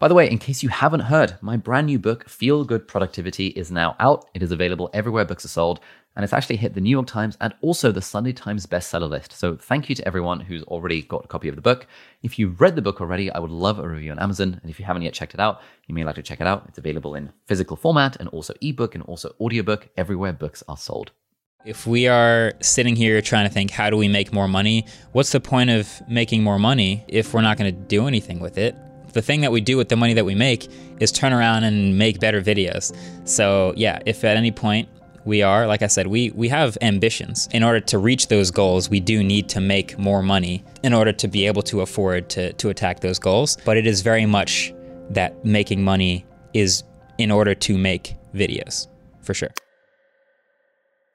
By the way, in case you haven't heard, my brand new book, Feel Good Productivity, is now out. It is available everywhere books are sold, and it's actually hit the New York Times and also the Sunday Times bestseller list. So thank you to everyone who's already got a copy of the book. If you've read the book already, I would love a review on Amazon. And if you haven't yet checked it out, you may like to check it out. It's available in physical format and also ebook and also audiobook everywhere books are sold. If we are sitting here trying to think, how do we make more money? What's the point of making more money if we're not going to do anything with it? The thing that we do with the money that we make is turn around and make better videos. So, yeah, if at any point we are, like I said, we, we have ambitions. In order to reach those goals, we do need to make more money in order to be able to afford to, to attack those goals. But it is very much that making money is in order to make videos, for sure.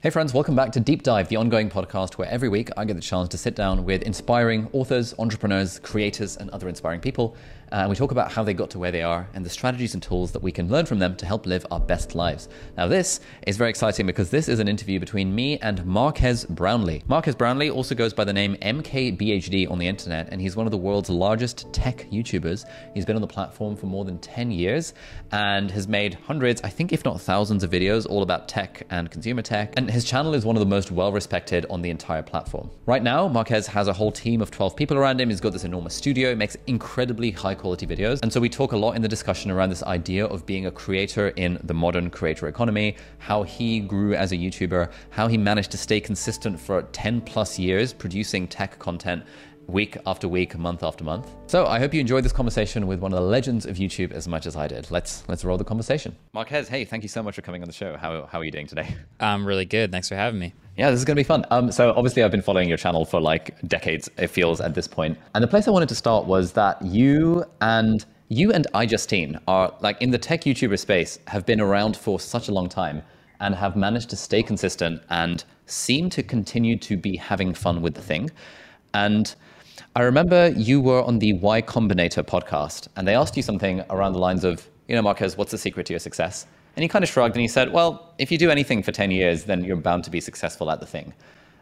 Hey, friends, welcome back to Deep Dive, the ongoing podcast where every week I get the chance to sit down with inspiring authors, entrepreneurs, creators, and other inspiring people uh, and we talk about how they got to where they are and the strategies and tools that we can learn from them to help live our best lives. Now, this is very exciting because this is an interview between me and Marques Brownlee. Marques Brownlee also goes by the name MKBHD on the internet, and he's one of the world's largest tech YouTubers. He's been on the platform for more than 10 years and has made hundreds, I think, if not thousands, of videos all about tech and consumer tech. And his channel is one of the most well respected on the entire platform. Right now, Marques has a whole team of 12 people around him. He's got this enormous studio, makes incredibly high high quality videos. And so we talk a lot in the discussion around this idea of being a creator in the modern creator economy, how he grew as a YouTuber, how he managed to stay consistent for 10 plus years producing tech content week after week, month after month. So I hope you enjoyed this conversation with one of the legends of YouTube as much as I did. Let's let's roll the conversation. Marques, hey, thank you so much for coming on the show. How how are you doing today? I'm really good. Thanks for having me. Yeah, this is going to be fun. Um, so obviously I've been following your channel for like decades. It feels at this point. point, and the place I wanted to start was that you and you and iJustine are like in the tech YouTuber space have been around for such a long time and have managed to stay consistent and seem to continue to be having fun with the thing. And I remember you were on the Y Combinator podcast, and they asked you something around the lines of, you know, Marques, what's the secret to your success? And he kind of shrugged and he said, well, if you do anything for 10 years, then you're bound to be successful at the thing.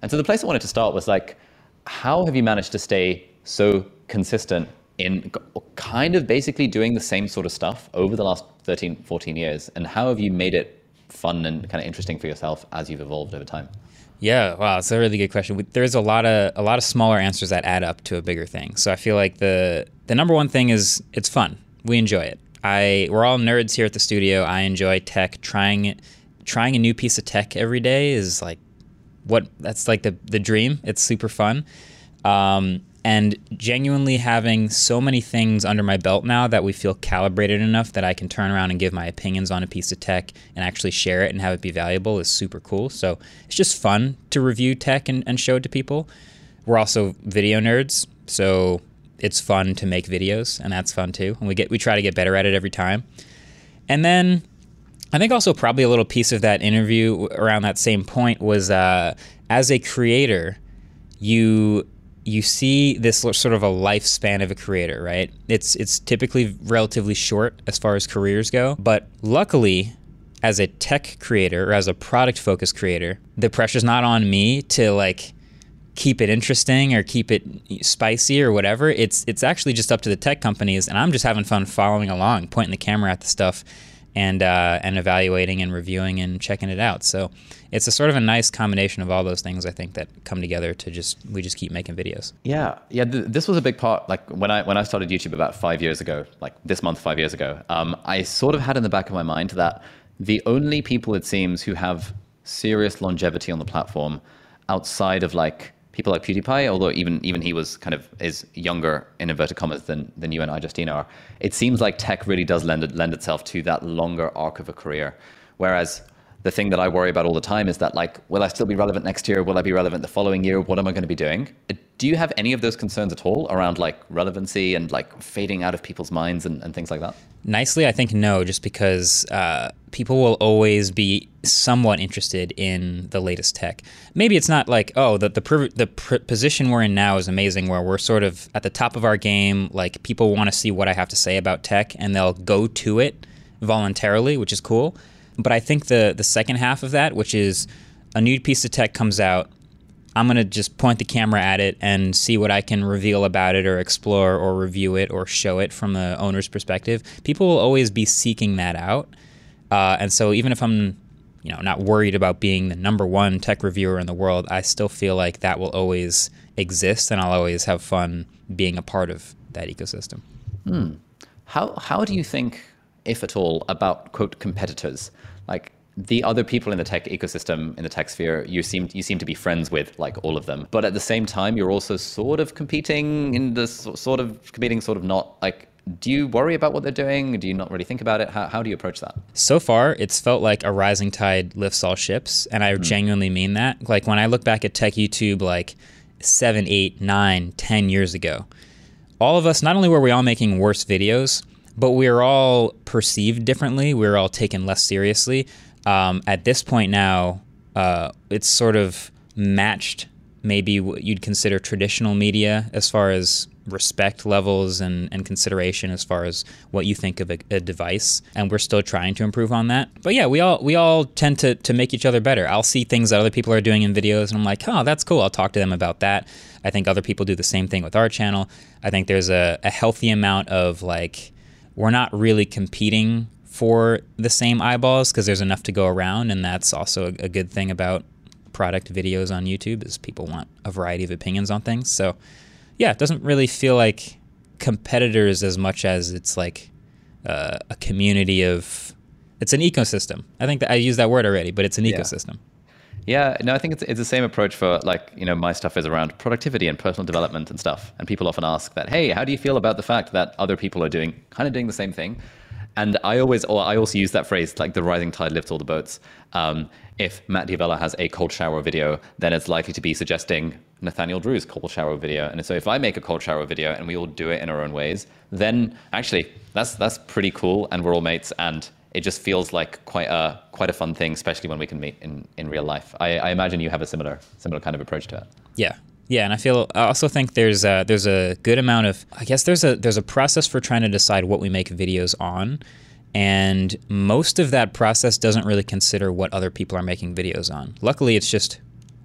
And so the place I wanted to start was like, how have you managed to stay so consistent in kind of basically doing the same sort of stuff over the last 13, 14 years? And how have you made it fun and kind of interesting for yourself as you've evolved over time? Yeah, wow, it's a really good question. There's a lot of a lot of smaller answers that add up to a bigger thing. So I feel like the the number one thing is it's fun. We enjoy it. I we're all nerds here at the studio. I enjoy tech. Trying trying a new piece of tech every day is like what that's like the the dream. It's super fun. Um, and genuinely having so many things under my belt now that we feel calibrated enough that I can turn around and give my opinions on a piece of tech and actually share it and have it be valuable is super cool. So it's just fun to review tech and, and show it to people. We're also video nerds, so it's fun to make videos, and that's fun too. And we get we try to get better at it every time. And then I think also probably a little piece of that interview around that same point was uh, as a creator, you you see this sort of a lifespan of a creator, right? It's it's typically relatively short as far as careers go, but luckily as a tech creator or as a product focused creator, the pressure's not on me to like keep it interesting or keep it spicy or whatever. It's it's actually just up to the tech companies and I'm just having fun following along, pointing the camera at the stuff and uh, and evaluating and reviewing and checking it out. So it's a sort of a nice combination of all those things I think that come together to just we just keep making videos. Yeah, yeah. Th- this was a big part. Like when I when I started YouTube about five years ago, like this month five years ago, um, I sort of had in the back of my mind that the only people it seems who have serious longevity on the platform outside of like people like PewDiePie, although even even he was kind of is younger in inverted commas than than you and iJustine are. It seems like tech really does lend lend itself to that longer arc of a career, whereas the thing that I worry about all the time is that like, will I still be relevant next year? Will I be relevant the following year? What am I going to be doing? Uh, do you have any of those concerns at all around like relevancy and like fading out of people's minds and, and things like that? Nicely, I think no, just because uh, people will always be somewhat interested in the latest tech. Maybe it's not like, oh, the the, the position we're in now is amazing, where we're sort of at the top of our game. Like people want to see what I have to say about tech, and they'll go to it voluntarily, which is cool but I think the the second half of that, which is a new piece of tech comes out, I'm to just point the camera at it and see what I can reveal about it or explore or review it or show it from the owner's perspective. People will always be seeking that out. Uh, and so even if I'm you know not worried about being the number one tech reviewer in the world, I still feel like that will always exist and I'll always have fun being a part of that ecosystem. Hmm. How how do you think, if at all, about quote competitors? Like the other people in the tech ecosystem in the tech sphere you seem you seem to be friends with like all of them. But at the same time you're also sort of competing in this sort of competing sort of not like do you worry about what they're doing? Do you not really think about it? How, how do you approach that? So far it's felt like a rising tide lifts all ships and i mm. genuinely mean that. Like when i look back at tech youtube like seven eight nine ten years ago all of us not only were we all making worse videos but we are all perceived differently. We are all taken less seriously. Um, at this point now, uh, it's sort of matched maybe what you'd consider traditional media as far as respect levels and, and consideration as far as what you think of a, a, device. And we're still trying to improve on that. But yeah we all we all tend to, to make each other better. I'll see things that other people are doing in videos and i'm like oh that's cool. I'll talk to them about that. I think other people do the same thing with our channel. I think there's a, a healthy amount of like we're not really competing for the same eyeballs because there's enough to go around, and that's also a, a good thing about product videos on YouTube is people want a variety of opinions on things. So yeah, it doesn't really feel like competitors as much as it's like uh, a community of it's an ecosystem. I think that I used that word already, but it's an yeah. ecosystem. Yeah, no, I think it's it's the same approach for like you know my stuff is around productivity and personal development and stuff, and people often ask that, hey, how do you feel about the fact that other people are doing kind of doing the same thing? And I always, or I also use that phrase, like the rising tide lifts all the boats. Um, if Matt D'Avella has a cold shower video, then it's likely to be suggesting Nathaniel Drew's cold shower video. And so if I make a cold shower video and we all do it in our own ways, then actually that's that's pretty cool, and we're all mates, and it just feels like quite a quite a fun thing, especially when we can meet in, in real life. I, I imagine you have a similar similar kind of approach to it. Yeah, yeah, and I feel I also think there's a, there's a good amount of I guess there's a there's a process for trying to decide what we make videos on, and most of that process doesn't really consider what other people are making videos on. Luckily, it's just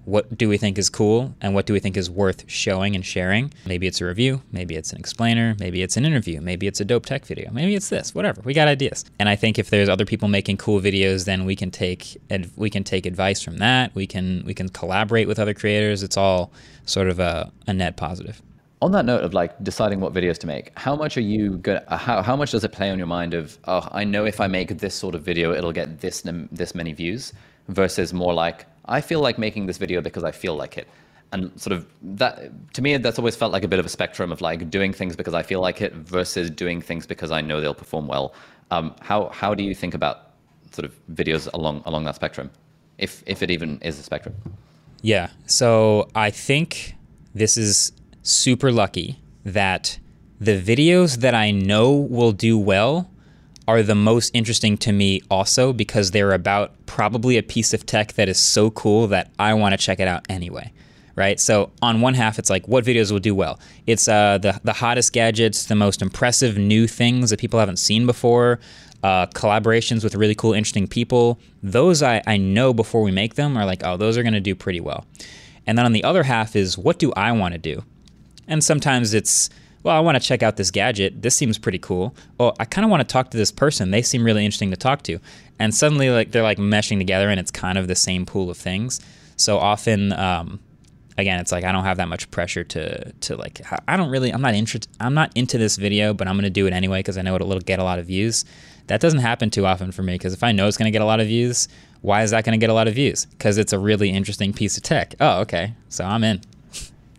what do we think is cool and what do we think is worth showing and sharing. Maybe it's a review, maybe it's an explainer, maybe it's an interview, maybe it's a dope tech video, maybe it's this, whatever. We got ideas. And I think if there's other people making cool videos, then we can take and we can take advice from that. We can we can collaborate with other creators. It's all sort of a, a net positive on that note of like deciding what videos to make, how much are you going? Uh, how how much does it play on your mind of oh I know if I make this sort of video it'll get this this many views versus more like I feel like making this video because I feel like it. And sort of that, to me, that's always felt like a bit of a spectrum of like doing things because I feel like it versus doing things because I know they'll perform well. Um, how how do you think about sort of videos along along that spectrum, if if it even is a spectrum? Yeah. So I think this is super lucky that the videos that I know will do well are the most interesting to me also because they're about probably a piece of tech that is so cool that I want to check it out anyway. Right. So on one half, it's like what videos will do well. It's uh, the the hottest gadgets, the most impressive new things that people haven't seen before, uh, collaborations with really cool, interesting people. Those I, I know before we make them are like, oh, those are going to do pretty well. And then on the other half is what do I want to do? And sometimes it's well, I want to check out this gadget. This seems pretty cool. Oh, I kind of want to talk to this person. They seem really interesting to talk to. And suddenly, like they're like meshing together, and it's kind of the same pool of things. So often, um, again, it's like I don't have that much pressure to to like. I don't really. I'm not interested. I'm not into this video, but I'm to do it anyway because I know it'll get a lot of views. That doesn't happen too often for me because if I know it's to get a lot of views, why is that to get a lot of views? Because it's a really interesting piece of tech. Oh, okay. So I'm in.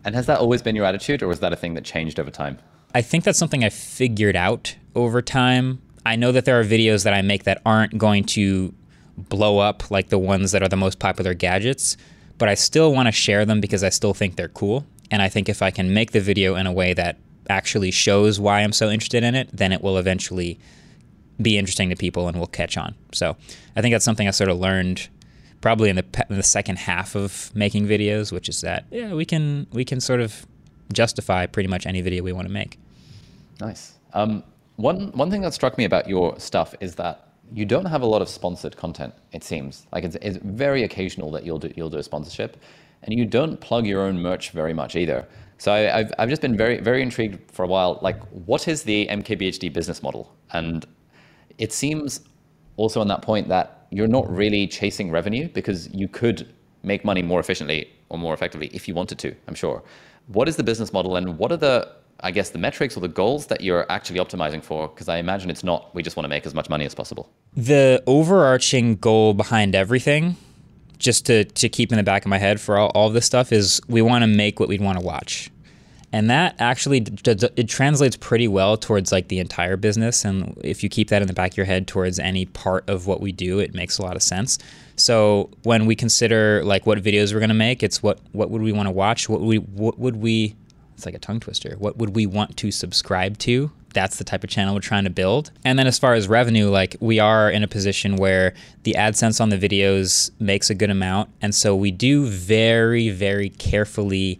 And has that always been your attitude, or was that a thing that changed over time? I think that's something I figured out over time. I know that there are videos that I make that aren't going to blow up like the ones that are the most popular gadgets, but I still want to share them because I still think they're cool. And I think if I can make the video in a way that actually shows why I'm so interested in it, then it will eventually be interesting to people and will catch on. So I think that's something I sort of learned probably in the in the second half of making videos, which is that yeah, we can we can sort of justify pretty much any video we want to make. Nice. Um, one one thing that struck me about your stuff is that you don't have a lot of sponsored content. It seems like it's, it's very occasional that you'll do you'll do a sponsorship. and you don't plug your own merch very much either. So I, have I've just been very, very intrigued for a while. Like, what is the MKBHD business model? And it seems also on that point that you're not really chasing revenue because you could make money more efficiently or more effectively if you wanted to, I'm sure. What is the business model and what are the, I guess, the metrics or the goals that you're actually optimizing for? Because I imagine it's not, we just want to make as much money as possible. The overarching goal behind everything just to, to keep in the back of my head for all, all this stuff is we want to make what we'd want to watch and that actually it translates pretty well towards like the entire business. And if you keep that in the back of your head towards any part of what we do it makes a lot of sense. So when we consider like what videos we're going to make it's what what would we want to watch? What we what would we it's like a tongue twister. What would we want to subscribe to? That's the type of channel we're trying to build. And then as far as revenue, like we are in a position where the AdSense on the videos makes a good amount. And so we do very, very carefully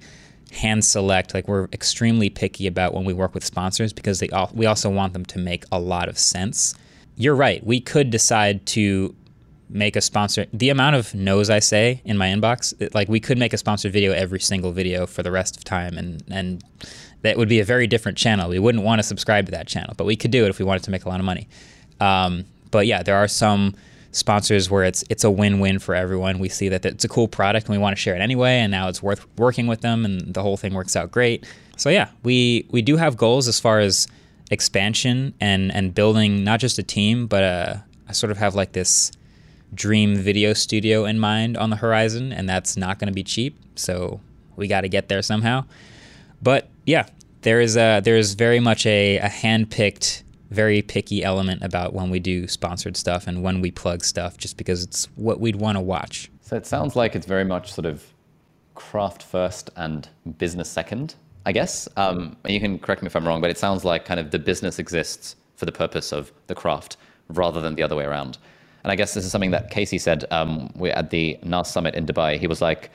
hand select. Like we're extremely picky about when we work with sponsors because they all, we also want them to make a lot of sense. You're right. We could decide to make a sponsor the amount of no's I say in my inbox like we could make a sponsored video every single video for the rest of time and and that would be a very different channel. We wouldn't want to subscribe to that channel, but we could do it if we wanted to make a lot of money. Um, but yeah, there are some sponsors where it's it's a win-win for everyone. We see that it's a cool product and we want to share it anyway, and now it's worth working with them, and the whole thing works out great. So yeah, we we do have goals as far as expansion and and building not just a team, but uh, I sort of have like this dream video studio in mind on the horizon, and that's not going to be cheap. So we got to get there somehow. But yeah, there is a there is very much a, a hand-picked, very picky element about when we do sponsored stuff and when we plug stuff, just because it's what we'd want to watch. So it sounds like it's very much sort of craft first and business second, I guess. Um, you can correct me if I'm wrong, but it sounds like kind of the business exists for the purpose of the craft rather than the other way around. And I guess this is something that Casey said um, we at the NAS summit in Dubai. He was like,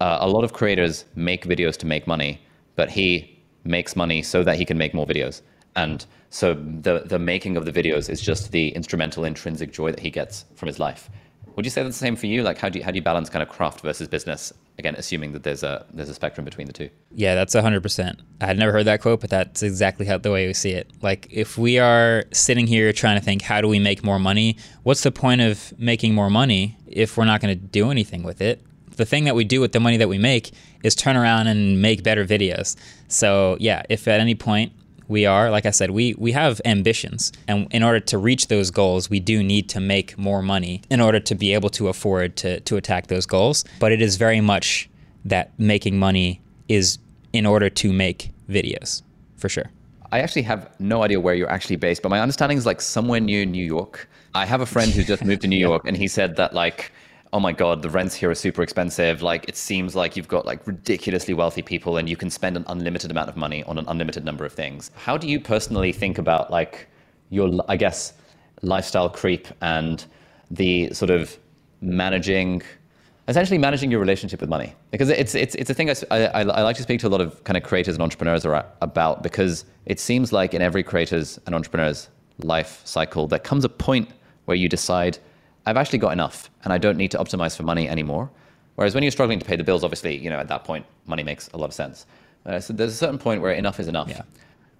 uh, a lot of creators make videos to make money, but he makes money so that he can make more videos. And so the the making of the videos is just the instrumental intrinsic joy that he gets from his life. Would you say that's the same for you? Like how do you, how do you balance kind of craft versus business? Again, assuming that there's a there's a spectrum between the two. Yeah, that's hundred percent. I had never heard that quote, but that's exactly how the way we see it. Like if we are sitting here trying to think, how do we make more money? What's the point of making more money if we're not going to do anything with it? the thing that we do with the money that we make is turn around and make better videos. So yeah, if at any point we are, like I said, we we have ambitions, and in order to reach those goals, we do need to make more money in order to be able to afford to to attack those goals. But it is very much that making money is in order to make videos, for sure. I actually have no idea where you're actually based, but my understanding is like somewhere near New York. I have a friend who just moved to New York, and he said that like oh my god, the rents here are super expensive. Like it seems like you've got like ridiculously wealthy people and you can spend an unlimited amount of money on an unlimited number of things. How do you personally think about like your, I guess, lifestyle creep and the sort of managing, essentially managing your relationship with money? Because it's it's it's a thing I, I, I like to speak to a lot of kind of creators and entrepreneurs about because it seems like in every creator's and entrepreneur's life cycle there comes a point where you decide I've actually got enough and I don't need to optimize for money anymore. Whereas when you're struggling to pay the bills, obviously, you know, at that point, money makes a lot of sense. Uh, so there's a certain point where enough is enough. Yeah.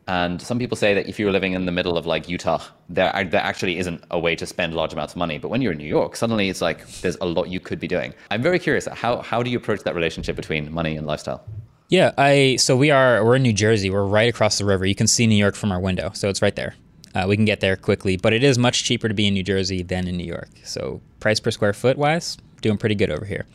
And some people say that if you're living in the middle of like Utah, there, there actually isn't a way to spend large amounts of money. But when you're in New York, suddenly it's like there's a lot you could be doing. I'm very curious. How, how do you approach that relationship between money and lifestyle? Yeah, I so we are we're in New Jersey. We're right across the river. You can see New York from our window, so it's right there. Uh, we can get there quickly, but it is much cheaper to be in New Jersey than in New York. So price per square foot wise, doing pretty good over here.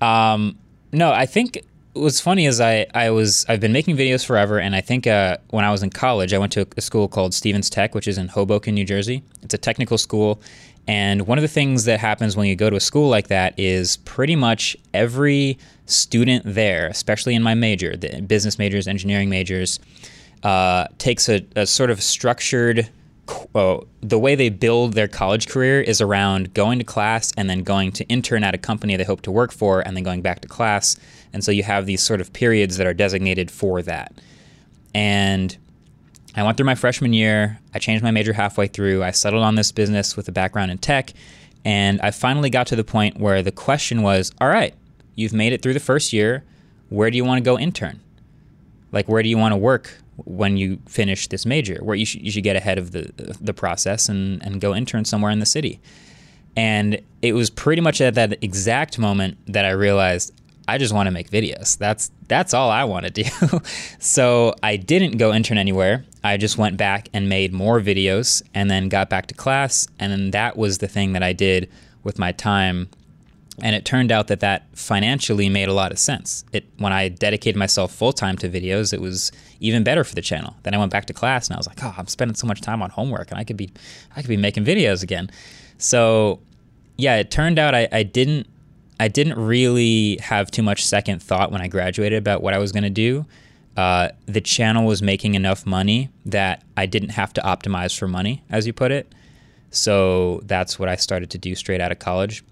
Um, no, I think what's funny is I, I was I've been making videos forever, and I think uh, when I was in college, I went to a school called Stevens Tech, which is in Hoboken, New Jersey. It's a technical school, and one of the things that happens when you go to a school like that is pretty much every student there, especially in my major, the business majors, engineering majors, uh, takes a, a, sort of structured. Uh, the way they build their college career is around going to class and then going to intern at a company they hope to work for and then going back to class. And so you have these sort of periods that are designated for that. And I went through my freshman year. I changed my major halfway through. I settled on this business with a background in tech. And I finally got to the point where the question was all right, you've made it through the first year. Where do you want to go intern? Like, where do you want to work when you finish this major? Where you should, you should get ahead of the, the process and, and go intern somewhere in the city. And it was pretty much at that exact moment that I realized I just want to make videos. That's that's all I want to do. so I didn't go intern anywhere. I just went back and made more videos and then got back to class and then that was the thing that I did with my time and it turned out that that financially made a lot of sense. It when I dedicated myself full time to videos, it was even better for the channel. Then I went back to class and I was like, "Oh, I'm spending so much time on homework and I could be I could be making videos again." So, yeah, it turned out I, I didn't I didn't really have too much second thought when I graduated about what I was going to do. Uh, the channel was making enough money that I didn't have to optimize for money, as you put it. So that's what I started to do straight out of college.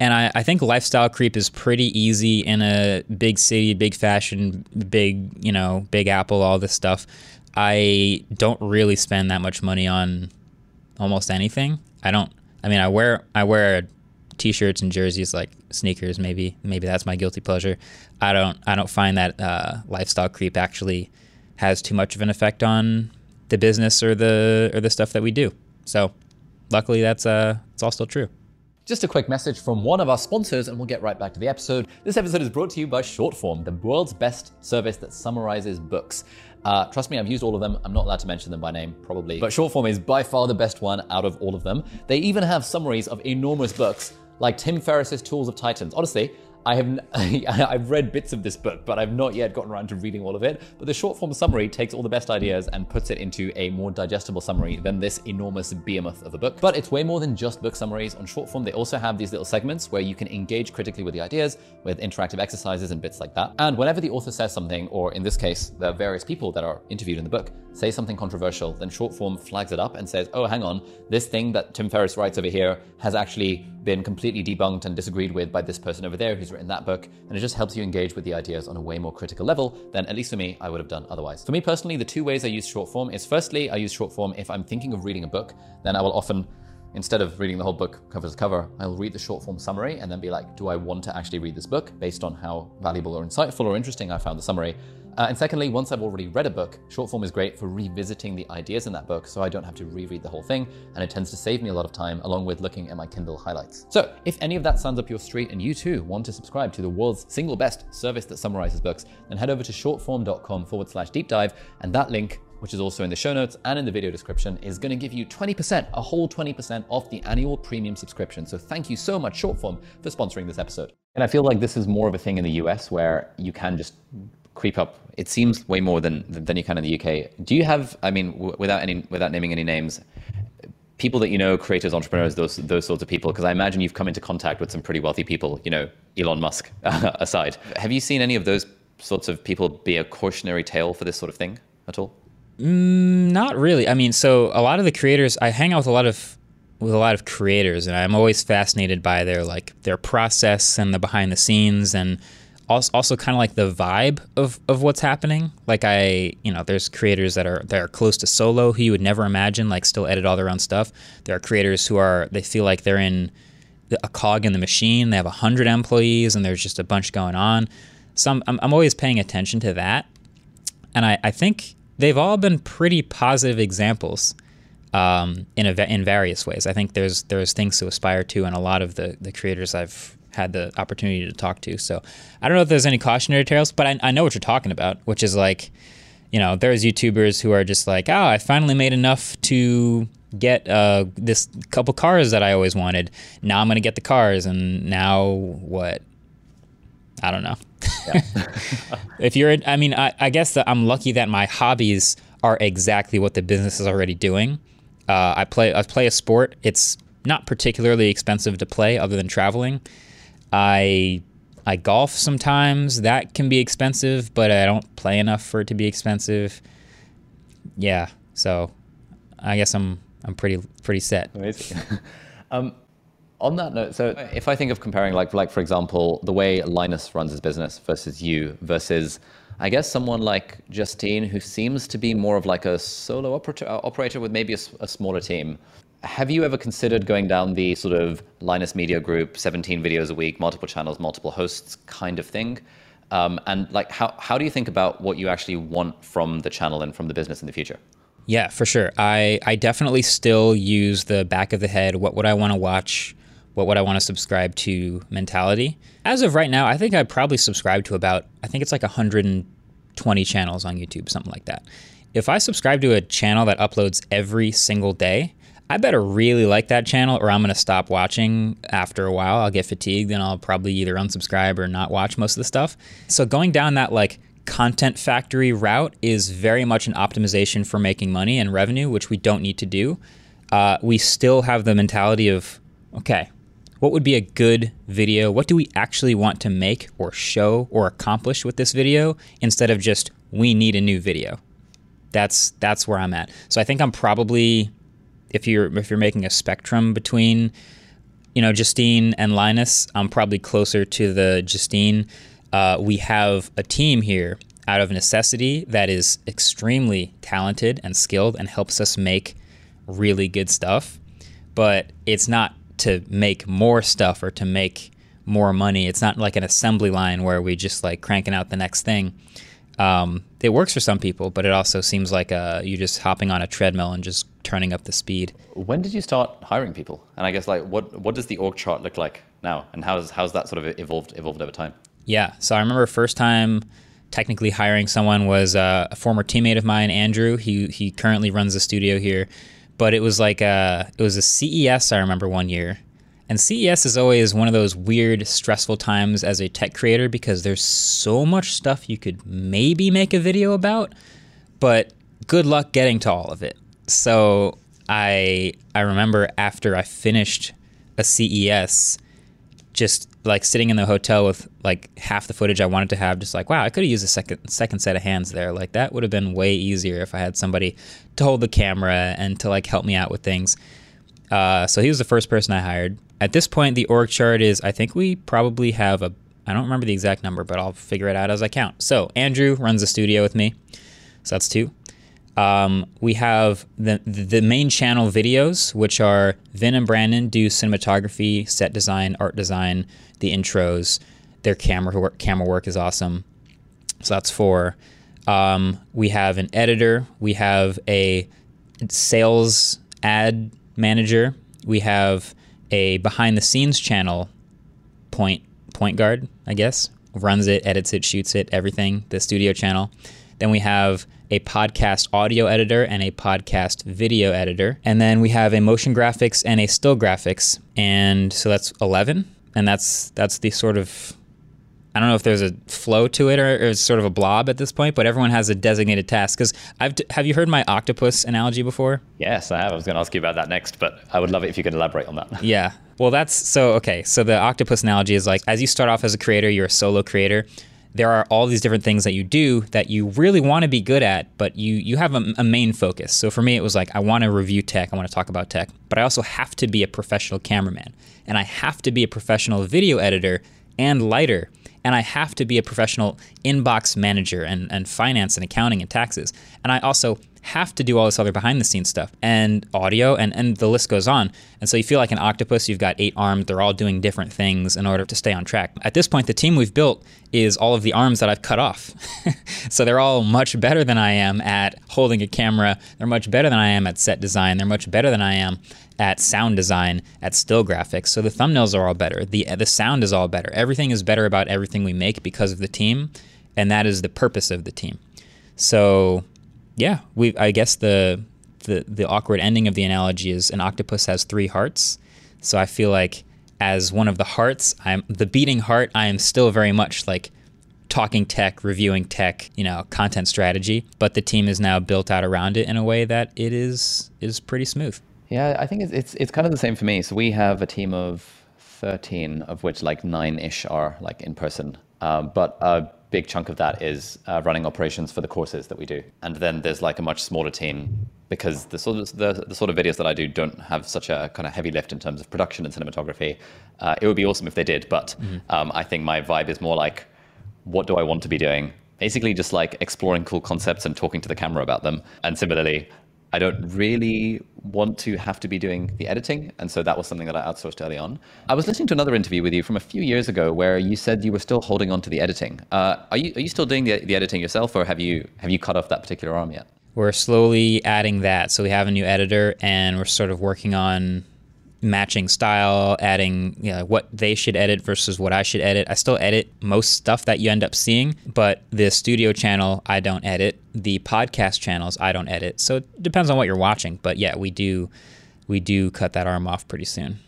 And I, I, think lifestyle creep is pretty easy in a big city, big fashion, big, you know, big Apple, all this stuff. I don't really spend that much money on almost anything. I don't I mean I wear I wear t-shirts and jerseys like sneakers maybe maybe that's my guilty pleasure i don't i don't find that uh, lifestyle creep actually has too much of an effect on the business or the or the stuff that we do so luckily that's uh it's all still true just a quick message from one of our sponsors, and we'll get right back to the episode. This episode is brought to you by Shortform, the world's best service that summarizes books. Uh, trust me, I've used all of them. I'm not allowed to mention them by name, probably. But Shortform is by far the best one out of all of them. They even have summaries of enormous books like Tim Ferriss's Tools of Titans. Honestly, I have I've read bits of this book, but I've not yet gotten around to reading all of it. But the short form summary takes all the best ideas and puts it into a more digestible summary than this enormous behemoth of a book. But it's way more than just book summaries. On short form, they also have these little segments where you can engage critically with the ideas with interactive exercises and bits like that. And whenever the author says something, or in this case, the various people that are interviewed in the book say something controversial, then short form flags it up and says, "Oh, hang on, this thing that Tim Ferriss writes over here has actually been completely debunked and disagreed with by this person over there who's written that book, and it just helps you engage with the ideas on a way more critical level than, at least for me, I would have done otherwise. For me personally, the two ways I use short form is firstly, I use short form if I'm thinking of reading a book, then I will often instead of reading the whole book cover to cover, I'll read the short form summary and then be like, do I want to actually read this book based on how valuable or insightful or interesting I found the summary? Uh, and secondly, once I've already read a book, short form is great for revisiting the ideas in that book so I don't have to reread the whole thing, and it tends to save me a lot of time along with looking at my Kindle highlights. So, if any of that sounds up your street and you too want to subscribe to the world's single best service that summarizes books, then head over to shortform.com forward slash deep dive, and that link which is also in the show notes and in the video description, is going to give you 20%, a whole 20% off the annual premium subscription. So thank you so much, Shortform, for sponsoring this episode. And I feel like this is more of a thing in the US where you can just creep up. It seems way more than than you can in the UK. Do you have? I mean, w- without any without naming any names, people that you know, creators, entrepreneurs, those those sorts of people. Because I imagine you've come into contact with some pretty wealthy people. You know, Elon Musk aside. Have you seen any of those sorts of people be a cautionary tale for this sort of thing at all? Mm, not really. I mean, so a lot of the creators, I hang out with a lot of with a lot of creators, and I'm always fascinated by their like their process and the behind the scenes and also, also kind of like the vibe of, of what's happening. Like I, you know, there's creators that are that are close to solo who you would never imagine like still edit all their own stuff. There are creators who are they feel like they're in a cog in the machine. They have a hundred employees and there's just a bunch going on. So I'm, I'm, I'm always paying attention to that, and I, I think they've all been pretty positive examples um, in a, in various ways. I think there's there's things to aspire to, and a lot of the the creators I've had the opportunity to talk to. So I don't know if there's any cautionary tales, but I, I know what you're talking about, which is like, you know, there's YouTubers who are just like, oh, I finally made enough to get uh, this couple cars that I always wanted. Now I'm going to get the cars, and now what? I don't know. Yeah. if you're, I mean, I, I guess that I'm lucky that my hobbies are exactly what the business is already doing. Uh, I play, I play a sport. It's not particularly expensive to play, other than traveling. I I golf sometimes. That can be expensive, but I don't play enough for it to be expensive. Yeah, so I guess I'm I'm pretty pretty set. Um, on that note, so if I think of comparing, like like for example, the way Linus runs his business versus you versus, I guess someone like Justine, who seems to be more of like a solo operator, operator with maybe a, a smaller team have you ever considered going down the sort of Linus Media Group, 17 videos a week, multiple channels, multiple hosts kind of thing? Um, and like, how, how do you think about what you actually want from the channel and from the business in the future? Yeah, for sure. I, I definitely still use the back of the head. What would I want to watch? What would I want to subscribe to mentality? As of right now, I think I probably subscribe to about, I think it's like 120 channels on YouTube, something like that. If I subscribe to a channel that uploads every single day, I better really like that channel or I'm going to stop watching after a while. I'll get fatigued and I'll probably either unsubscribe or not watch most of the stuff. So going down that like content factory route is very much an optimization for making money and revenue, which we don't need to do. Uh, we still have the mentality of, okay, what would be a good video? What do we actually want to make or show or accomplish with this video instead of just we need a new video? That's that's where I'm at. So I think I'm probably if you're if you're making a spectrum between you know Justine and Linus, I'm probably closer to the Justine uh, we have a team here out of necessity that is extremely talented and skilled and helps us make really good stuff. But it's not to make more stuff or to make more money. It's not like an assembly line where we just like cranking out the next thing. Um, it works for some people, but it also seems like uh, you just hopping on a treadmill and just turning up the speed. When did you start hiring people? And I guess like what what does the org chart look like now, and how's how's that sort of evolved evolved over time? Yeah. So I remember first time technically hiring someone was uh, a former teammate of mine, Andrew. He he currently runs the studio here, but it was like a it was a CES. I remember one year, and CES is always one of those weird, stressful times as a tech creator because there's so much stuff you could maybe make a video about, but good luck getting to all of it. So I I remember after I finished a CES just like sitting in the hotel with like half the footage I wanted to have, just like wow, I could have used a second second set of hands there. Like that would have been way easier if I had somebody to hold the camera and to like help me out with things. Uh, so he was the first person I hired. At this point, the org chart is I think we probably have a I don't remember the exact number, but I'll figure it out as I count. So Andrew runs the studio with me, so that's two. Um, we have the the main channel videos, which are Vin and Brandon do cinematography, set design, art design, the intros. Their camera work, camera work is awesome. So that's four. Um, we have an editor. We have a sales ad manager. We have a behind the scenes channel point point guard, I guess. Runs it, edits it, shoots it, everything. The studio channel. Then we have a podcast audio editor and a podcast video editor. And then we have a motion graphics and a still graphics. And so that's 11. And that's that's the sort of I don't know if there's a flow to it or, or it's sort of a blob at this point, but everyone has a designated task. Because I've have you heard my octopus analogy before? Yes, I have. I was going to ask you about that next, but I would love it if you could elaborate on that. Yeah. Well, that's so okay. So the octopus analogy is like as you start off as a creator, you're a solo creator there are all these different things that you do that you really want to be good at, but you you have a, a main focus. So for me, it was like I want to review tech, I want to talk about tech, but I also have to be a professional cameraman, and I have to be a professional video editor and lighter, and I have to be a professional inbox manager and, and finance and accounting and taxes, and I also have to do all this other behind the scenes stuff and audio and, and the list goes on. And so you feel like an octopus, you've got eight arms, they're all doing different things in order to stay on track. At this point, the team we've built is all of the arms that I've cut off. so they're all much better than I am at holding a camera. They're much better than I am at set design. They're much better than I am at sound design, at still graphics. So the thumbnails are all better. The the sound is all better. Everything is better about everything we make because of the team, and that is the purpose of the team. So yeah, we I guess the the the awkward ending of the analogy is an octopus has three hearts. So I feel like as one of the hearts, I'm the beating heart. I am still very much like talking tech, reviewing tech, you know, content strategy. But the team is now built out around it in a way that it is is pretty smooth. Yeah, I think it's it's, it's kind of the same for me. So we have a team of thirteen, of which like nine ish are like in person. Um, but a big chunk of that is uh, running operations for the courses that we do. And then there's like a much smaller team because the sort of the, the sort of videos that I do don't have such a kind of heavy lift in terms of production and cinematography. Uh, it would be awesome if they did, but mm-hmm. um, I think my vibe is more like, what do I want to be doing? Basically, just like exploring cool concepts and talking to the camera about them. And similarly, I don't really want to have to be doing the editing. And so that was something that I outsourced early on. I was listening to another interview with you from a few years ago where you said you were still holding on to the editing. Uh, are, you, are you still doing the, the editing yourself or have you, have you cut off that particular arm yet? We're slowly adding that. So we have a new editor and we're sort of working on matching style, adding you know, what they should edit versus what I should edit. I still edit most stuff that you end up seeing, but the studio channel I don't edit. The podcast channels I don't edit. So it depends on what you're watching, but yeah, we do we do cut that arm off pretty soon.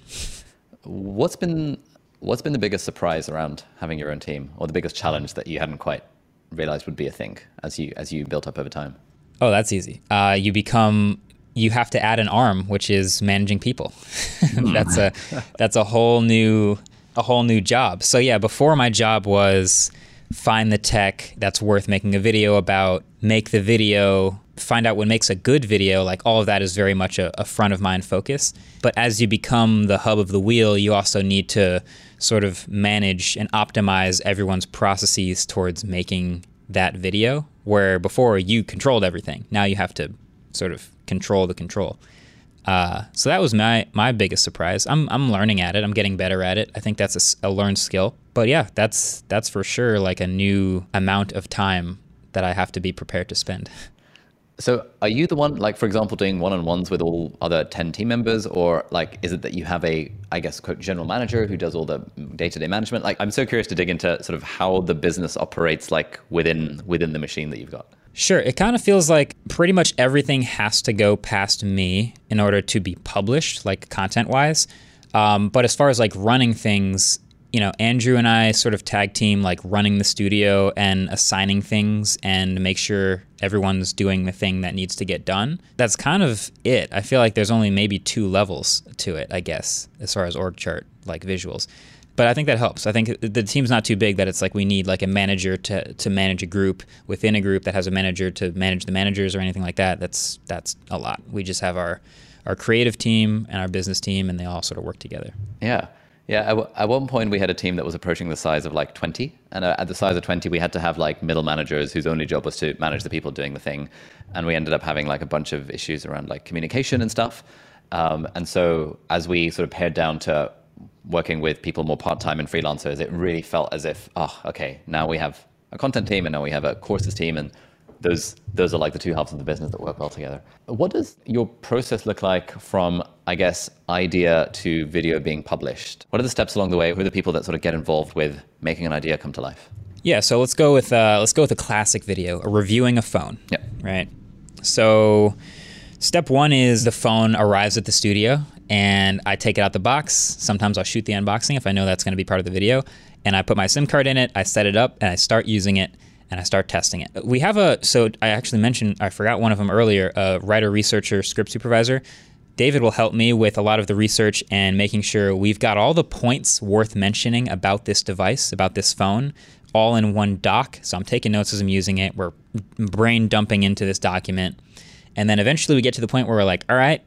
What's been what's been the biggest surprise around having your own team or the biggest challenge that you hadn't quite realized would be a thing as you as you built up over time? Oh, that's easy. Uh, you become you have to add an arm, which is managing people. Hmm. that's a that's a whole new a whole new job. So yeah, before my job was find the tech that's worth making a video about, make the video, find out what makes a good video. Like all of that is very much a, a front of mind focus. But as you become the hub of the wheel, you also need to sort of manage and optimize everyone's processes towards making that video. Where before you controlled everything, now you have to sort of control the control. Uh, so that was my my biggest surprise. I'm I'm learning at it. I'm getting better at it. I think that's a, a, learned skill. But yeah, that's that's for sure like a new amount of time that I have to be prepared to spend. So are you the one, like for example, doing one-on-ones with all other ten team members, or like is it that you have a, I guess, quote, general manager who does all the day-to-day management? Like I'm so curious to dig into sort of how the business operates, like within within the machine that you've got. Sure. It kind of feels like pretty much everything has to go past me in order to be published, like content wise. Um, but as far as like running things, you know, Andrew and I sort of tag team like running the studio and assigning things and make sure everyone's doing the thing that needs to get done. That's kind of it. I feel like there's only maybe two levels to it, I guess, as far as org chart, like visuals but I think that helps. I think the team's not too big that it's like we need like a manager to, to manage a group within a group that has a manager to manage the managers or anything like that. That's that's a lot. We just have our our creative team and our business team, and they all sort of work together. Yeah. Yeah, at, one point we had a team that was approaching the size of like 20. And uh, at the size of 20, we had to have like middle managers whose only job was to manage the people doing the thing. And we ended up having like a bunch of issues around like communication and stuff. Um, and so as we sort of pared down to working with people more part time and freelancers, it really felt as if, oh, okay, now we have a content team and now we have a courses team, and those those are like the two halves of the business that work well together. What does your process look like from, I guess, idea to video being published? What are the steps along the way? Who are the people that sort of get involved with making an idea come to life? Yeah, so let's go with uh, let's go with a classic video, a reviewing a phone. Yeah. Right. So step one is the phone arrives at the studio and I take it out the box. Sometimes I'll shoot the unboxing if I know that's going to be part of the video. And I put my SIM card in it, I set it up, and I start using it and I start testing it. We have a, so I actually mentioned, I forgot one of them earlier, a writer, researcher, script supervisor. David will help me with a lot of the research and making sure we've got all the points worth mentioning about this device, about this phone, all in one doc. So I'm taking notes as I'm using it. We're brain dumping into this document. And then eventually we get to the point where we're like, all right,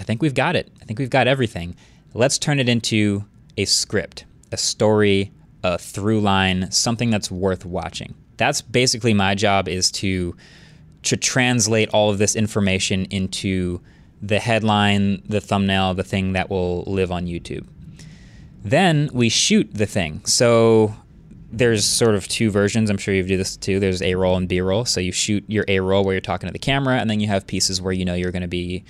I think we've got it. I think we've got everything. Let's turn it into a script, a story, a through line, something that's worth watching. That's basically my job is to to translate all of this information into the headline, the thumbnail, the thing that will live on YouTube. Then we shoot the thing. So there's sort of two versions. I'm sure you do this too. There's A roll and B roll. So you shoot your A roll where you're talking to the camera, and then you have pieces where you know you're going to be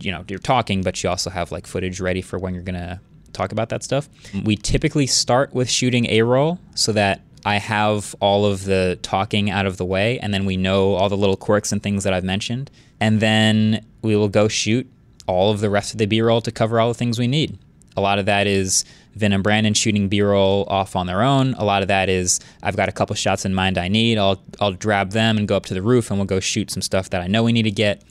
you know you're talking, but you also have like footage ready for when you're gonna talk about that stuff. We typically start with shooting a roll so that I have all of the talking out of the way, and then we know all the little quirks and things that I've mentioned, and then we will go shoot all of the rest of the B-roll to cover all the things we need. A lot of that is Vin and Brandon shooting B-roll off on their own. A lot of that is I've got a couple shots in mind I need. I'll I'll grab them and go up to the roof and we'll go shoot some stuff that I know we need to get.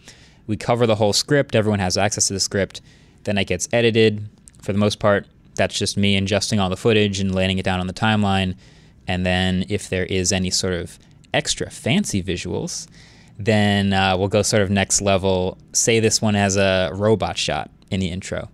We cover the whole script. Everyone has access to the script. Then it gets edited. For the most part, that's just me ingesting all the footage and laying it down on the timeline. And then if there is any sort of extra fancy visuals, then uh, we'll go sort of next level. Say this one has a robot shot in the intro.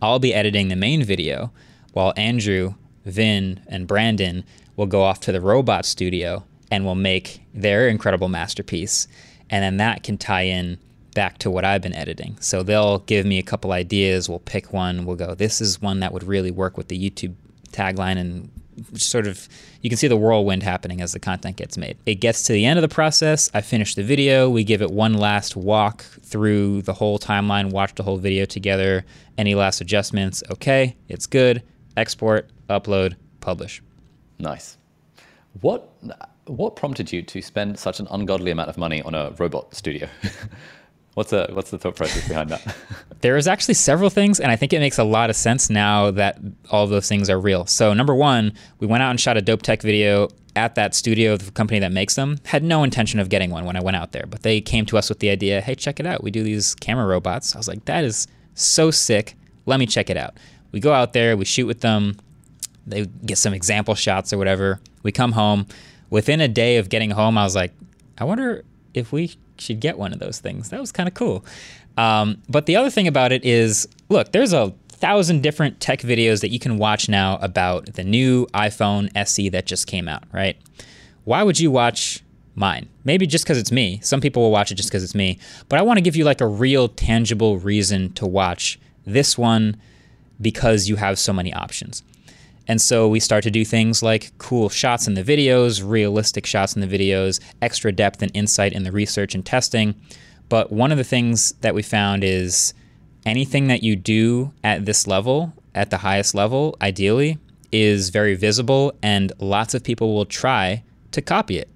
I'll be editing the main video while Andrew, Vin, and Brandon will go off to the robot studio and will make their incredible masterpiece. And then that can tie in back to what I've been editing. So they'll give me a couple ideas. We'll pick one. We'll go, this is one that would really work with the YouTube tagline and sort of you can see the whirlwind happening as the content gets made. It gets to the end of the process. I finish the video. We give it one last walk through the whole timeline, watch the whole video together. Any last adjustments? Okay, it's good. Export, upload, publish. Nice. What what prompted you to spend such an ungodly amount of money on a robot studio? What's the what's the thought process behind that? there is actually several things, and I think it makes a lot of sense now that all those things are real. So number one, we went out and shot a dope tech video at that studio, of the company that makes them. Had no intention of getting one when I went out there, but they came to us with the idea, "Hey, check it out. We do these camera robots." I was like, "That is so sick. Let me check it out." We go out there, we shoot with them. They get some example shots or whatever. We come home. Within a day of getting home, I was like, "I wonder if we should get one of those things. That was kind of cool. Um, but the other thing about it is, look, there's a thousand different tech videos that you can watch now about the new iPhone SE that just came out, right? Why would you watch mine? Maybe just because it's me. Some people will watch it just because it's me. But I want to give you like a real tangible reason to watch this one because you have so many options. And so we start to do things like cool shots in the videos, realistic shots in the videos, extra depth and insight in the research and testing. But one of the things that we found is anything that you do at this level, at the highest level, ideally, is very visible and lots of people will try to copy it.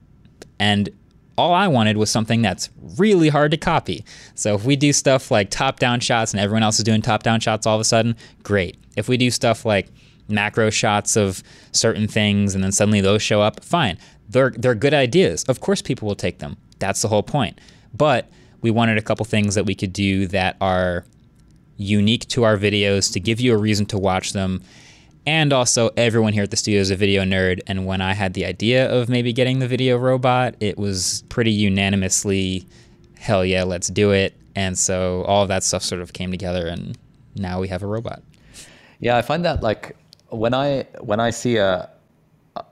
And all I wanted was something that's really hard to copy. So if we do stuff like top down shots and everyone else is doing top down shots all of a sudden, great. If we do stuff like macro shots of certain things and then suddenly those show up, fine. They're they're good ideas. Of course people will take them. That's the whole point. But we wanted a couple things that we could do that are unique to our videos to give you a reason to watch them. And also, everyone here at the studio is a video nerd. And when I had the idea of maybe getting the video robot, it was pretty unanimously, hell yeah, let's do it. And so all of that stuff sort of came together, and now we have a robot. Yeah, I find that like when I when I see a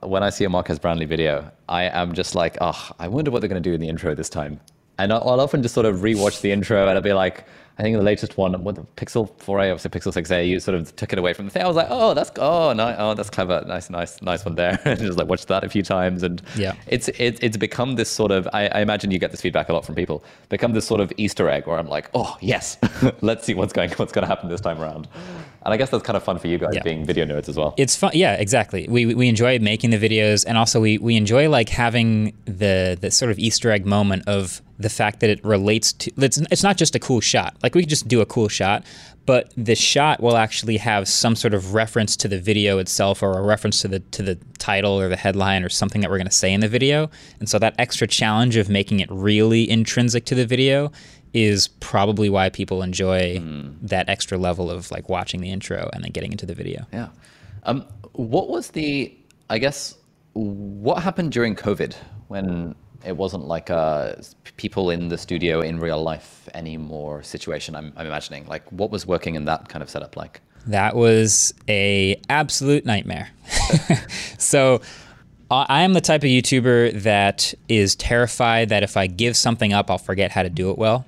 when I see a Marques Brownlee video, I am just like, oh, I wonder what they're going to do in the intro this time. And I'll often just sort of rewatch the intro, and I'll be like, I think the latest one, with the Pixel 4a, obviously Pixel 6a, you sort of took it away from the thing. I was like, oh, that's oh, no, oh, that's clever, nice, nice, nice one there. and just like watched that a few times, and yeah, it's it, it's become this sort of. I, I, imagine you get this feedback a lot from people. Become this sort of Easter egg where I'm like, oh yes, let's see what's going what's going to happen this time around. And I guess that's kind of fun for you guys yeah. being video nerds as well. It's fun, yeah, exactly. We we enjoy making the videos, and also we we enjoy like having the the sort of Easter egg moment of the fact that it relates to it's, it's not just a cool shot. Like we could just do a cool shot but the shot will actually have some sort of reference to the video itself or a reference to the to the title or the headline or something that we're going to say in the video. And so that extra challenge of making it really intrinsic to the video is probably why people enjoy mm. that extra level of like watching the intro and then getting into the video. Yeah. Um, what was the i guess what happened during covid when it wasn't like a people in the studio in real life anymore situation. I'm, I'm imagining. Like, what was working in that kind of setup like? That was a absolute nightmare. so. I am the type of YouTuber that is terrified that if I give something up, I'll forget how to do it well.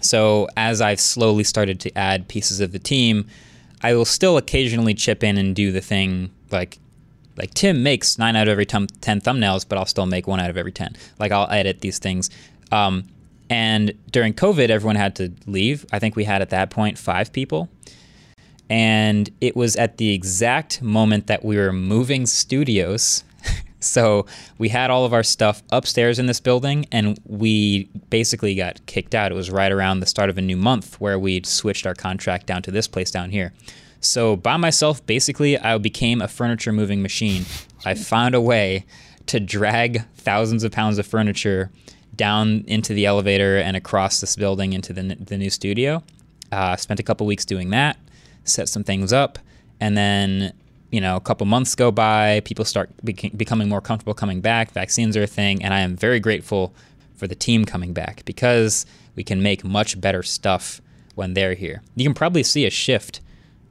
So, as I've slowly started to add pieces of the team, I will still occasionally chip in and do the thing like like Tim makes nine out of every ten thumbnails, but I'll still make one out of every ten. Like I'll edit these things. Um, and during COVID, everyone had to leave. I think we had at that point five people. And it was at the exact moment that we were moving studios. so we had all of our stuff upstairs in this building, and we basically got kicked out. It was right around the start of a new month where we'd switched our contract down to this place down here. So by myself, basically, I became a furniture moving machine. I found a way to drag thousands of pounds of furniture down into the elevator and across this building into the, the new studio. Uh, spent a couple weeks doing that, set some things up, and then you know a couple months go by. People start becoming more comfortable coming back. Vaccines are a thing, and I am very grateful for the team coming back because we can make much better stuff when they're here. You can probably see a shift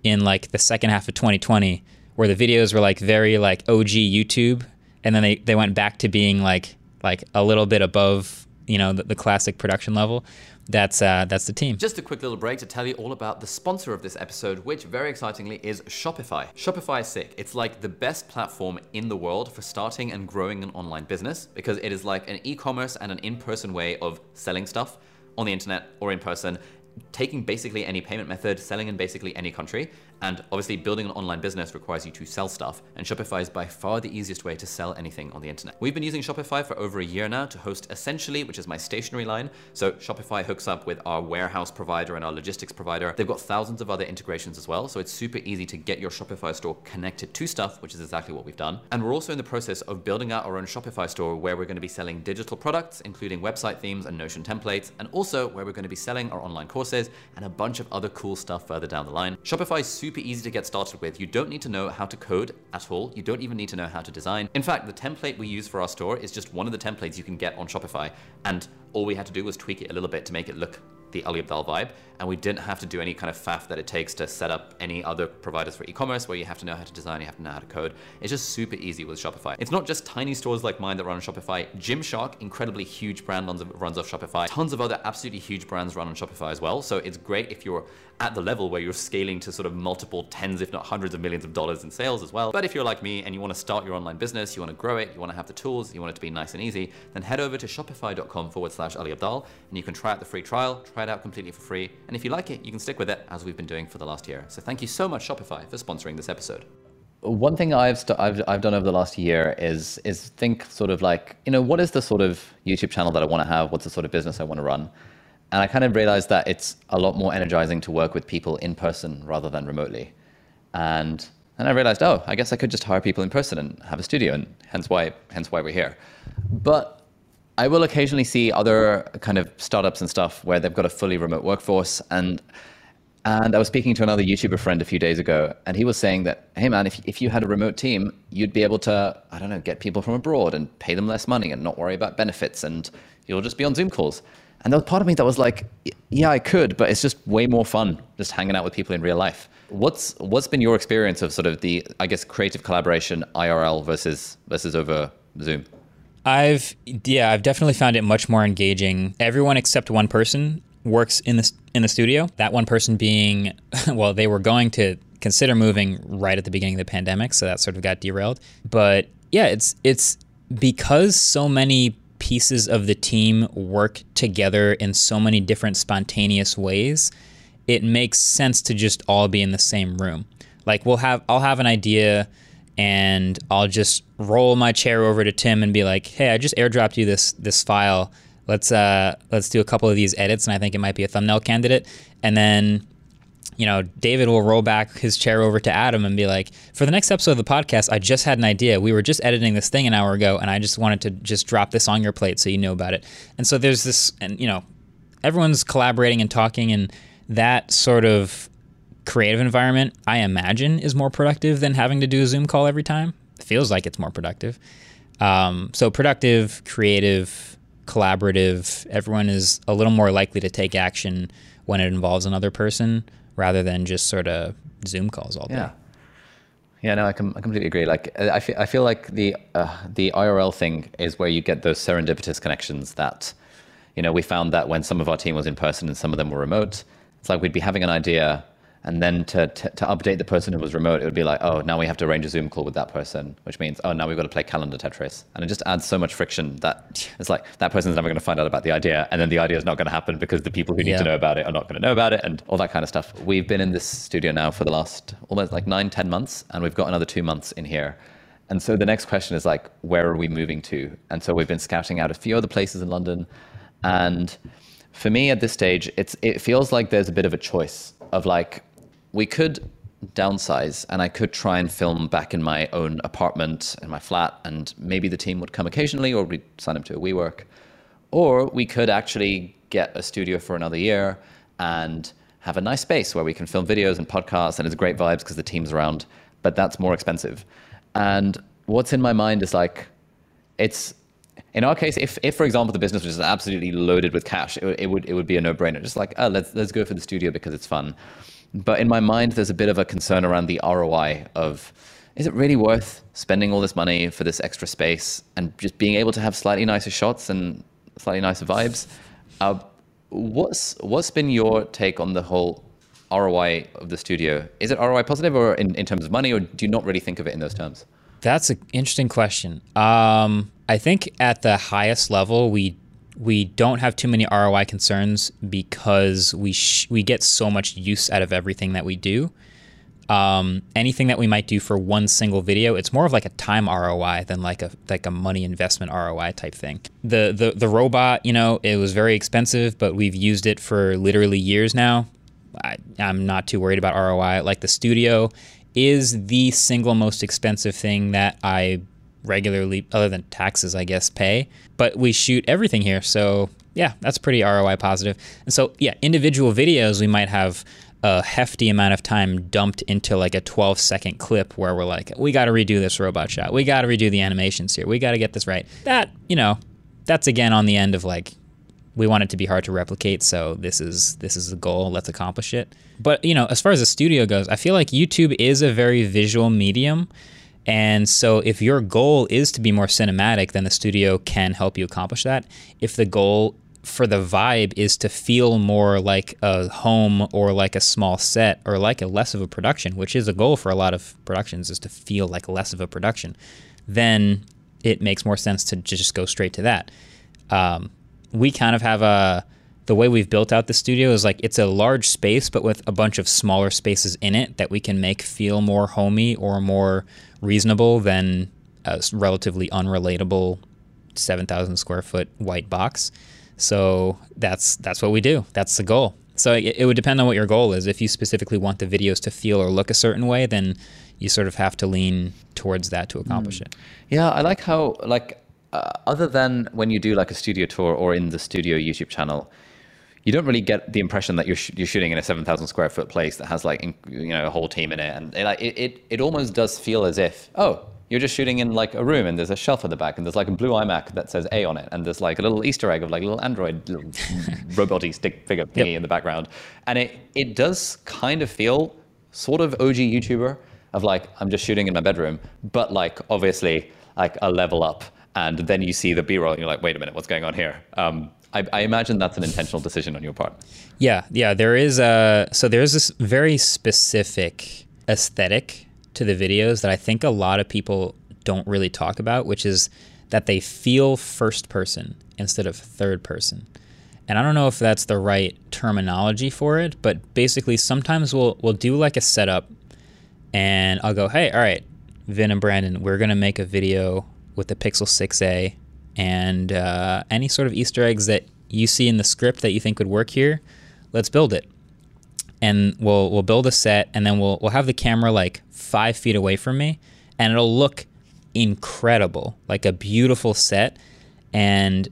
in like the second half of 2020 where the videos were like very like OG YouTube and then they, they went back to being like like a little bit above you know the, the classic production level. That's uh, that's the team. Just a quick little break to tell you all about the sponsor of this episode, which very excitingly is Shopify. Shopify is sick. It's like the best platform in the world for starting and growing an online business because it is like an e-commerce and an in-person way of selling stuff on the internet or in person taking basically any payment method, selling in basically any country, and obviously building an online business requires you to sell stuff, and Shopify is by far the easiest way to sell anything on the internet. We've been using Shopify for over a year now to host Essentially, which is my stationery line. So Shopify hooks up with our warehouse provider and our logistics provider. They've got thousands of other integrations as well, so it's super easy to get your Shopify store connected to stuff, which is exactly what we've done. And we're also in the process of building out our own Shopify store where we're going to be selling digital products, including website themes and Notion templates, and also where we're going to be selling our online courses and a bunch of other cool stuff further down the line. Shopify is super easy to get started with. You don't need to know how to code at all. You don't even need to know how to design. In fact, the template we use for our store is just one of the templates you can get on Shopify. And all we had to do was tweak it a little bit to make it look the Ali Abdaal vibe, and we didn't have to do any kind of faff that it takes to set up any other providers for e-commerce where you have to know how to design, you have to know how to code. It's just super easy with Shopify. It's not just tiny stores like mine that run on Shopify. Gymshark, incredibly huge brand runs, runs off Shopify. Tons of other absolutely huge brands run on Shopify as well. So it's great if you're at the level where you're scaling to sort of multiple tens, if not hundreds of millions of dollars in sales as well. But if you're like me and you want to start your online business, you want to grow it, you want to have the tools, you want it to be nice and easy, then head over to shopify.com forward slash Ali Abdaal and you can try out the free trial, try it out completely for free. And if you like it, you can stick with it as we've been doing for the last year. So thank you so much, Shopify, for sponsoring this episode. One thing I've, st- I've I've done over the last year is is think sort of like you know what is the sort of YouTube channel that I want to have? What's the sort of business I want to run? And I kind of realized that it's a lot more energizing to work with people in person rather than remotely. And and I realized, oh, I guess I could just hire people in person and have a studio, and hence why hence why we're here. But I will occasionally see other kind of startups and stuff where they've got a fully remote workforce and and I was speaking to another YouTuber friend a few days ago, and he was saying that, hey man, if, if you had a remote team, you'd be able to, I don't know, get people from abroad and pay them less money and not worry about benefits, and you'll just be on Zoom calls. And there was part of me that was like, yeah, I could, but it's just way more fun just hanging out with people in real life. What's what's been your experience of sort of the, I guess, creative collaboration IRL versus versus over Zoom? I've yeah, I've definitely found it much more engaging. Everyone except one person works in the in the studio. That one person being, well, they were going to consider moving right at the beginning of the pandemic, so that sort of got derailed. But yeah, it's it's because so many pieces of the team work together in so many different spontaneous ways. It makes sense to just all be in the same room. Like we'll have I'll have an idea and I'll just roll my chair over to Tim and be like, "Hey, I just airdropped you this this file let's uh, let's do a couple of these edits, and I think it might be a thumbnail candidate. And then, you know, David will roll back his chair over to Adam and be like, for the next episode of the podcast, I just had an idea. We were just editing this thing an hour ago, and I just wanted to just drop this on your plate so you know about it. And so there's this, and you know, everyone's collaborating and talking, and that sort of creative environment, I imagine, is more productive than having to do a Zoom call every time. It feels like it's more productive. Um, so productive, creative, collaborative. Everyone is a little more likely to take action when it involves another person rather than just sort of Zoom calls all day. Yeah. Yeah, no, I, com- I completely agree. Like, I feel, I feel like the uh, the IRL thing is where you get those serendipitous connections. That, you know, we found that when some of our team was in person and some of them were remote, it's like we'd be having an idea, and then to, to, to update the person who was remote, it would be like, oh, now we have to arrange a Zoom call with that person, which means, oh, now we've got to play calendar Tetris. And it just adds so much friction that it's like that person's never going to find out about the idea. And then the idea is not going to happen because the people who need yeah. to know about it are not going to know about it and all that kind of stuff. We've been in this studio now for the last almost like nine, ten months, and we've got another two months in here. And so the next question is like, where are we moving to? And so we've been scouting out a few other places in London. And for me at this stage, it's it feels like there's a bit of a choice of like, we could downsize and I could try and film back in my own apartment in my flat and maybe the team would come occasionally or we'd sign up to a WeWork. Or we could actually get a studio for another year and have a nice space where we can film videos and podcasts and it's great vibes because the team's around, but that's more expensive. And what's in my mind is like, it's in our case, if, if for example the business was absolutely loaded with cash, it, it would it would be a no brainer. Just like, oh, let's let's go for the studio because it's fun. But in my mind, there's a bit of a concern around the ROI of is it really worth spending all this money for this extra space and just being able to have slightly nicer shots and slightly nicer vibes. Uh, what's what's been your take on the whole ROI of the studio? Is it ROI positive or in, in terms of money, or do you not really think of it in those terms? That's an interesting question. Um, I think at the highest level, we we don't have too many ROI concerns because we sh- we get so much use out of everything that we do. Um, anything that we might do for one single video, it's more of like a time ROI than like a like a money investment ROI type thing. The the the robot, you know, it was very expensive, but we've used it for literally years now. I, I'm not too worried about ROI. Like the studio is the single most expensive thing that I regularly, other than taxes, I guess, pay. But we shoot everything here, so yeah, that's pretty ROI positive. And so yeah, individual videos we might have a hefty amount of time dumped into like a 12 second clip where we're like, we got to redo this robot shot. We got to redo the animations here. We got to get this right. That, you know, that's again on the end of like, we want it to be hard to replicate. So this is, this is the goal. Let's accomplish it. But, you know, as far as the studio goes, I feel like YouTube is a very visual medium. And so if your goal is to be more cinematic, then the studio can help you accomplish that. If the goal for the vibe is to feel more like a home or like a small set or like a less of a production, which is a goal for a lot of productions is to feel like less of a production, then it makes more sense to just go straight to that. Um, we kind of have a the way we've built out the studio is like it's a large space, but with a bunch of smaller spaces in it that we can make feel more homey or more reasonable than a relatively unrelatable 7,000 square foot white box. So that's that's what we do. That's the goal. So it, it, would depend on what your goal is. If you specifically want the videos to feel or look a certain way, then you sort of have to lean towards that to accomplish mm. it. Yeah, I like how like uh, other than when you do like a studio tour or in the studio YouTube channel, you don't really get the impression that you're sh- you're shooting in a seven thousand square foot place that has like you know a whole team in it, and it, like it, it it almost does feel as if oh you're just shooting in like a room and there's a shelf at the back and there's like a blue iMac that says A on it and there's like a little Easter egg of like a little Android little roboty stick figure thingy yep. in the background. And it it does kind of feel sort of OG YouTuber of like I'm just shooting in my bedroom, but like obviously like a level up. And then you see the B-roll and you're like, wait a minute, what's going on here? Um, I, I imagine that's an intentional decision on your part. Yeah, yeah. There is a so there's this very specific aesthetic to the videos that I think a lot of people don't really talk about, which is that they feel first person instead of third person. And I don't know if that's the right terminology for it, but basically sometimes we'll we'll do like a setup and I'll go, "Hey, all right, Vin and Brandon, we're going to make a video with the Pixel 6a and uh, any sort of Easter eggs that you see in the script that you think would work here, let's build it." and we'll we'll build a set and then we'll we'll have the camera like five feet away from me and it'll look incredible like a beautiful set and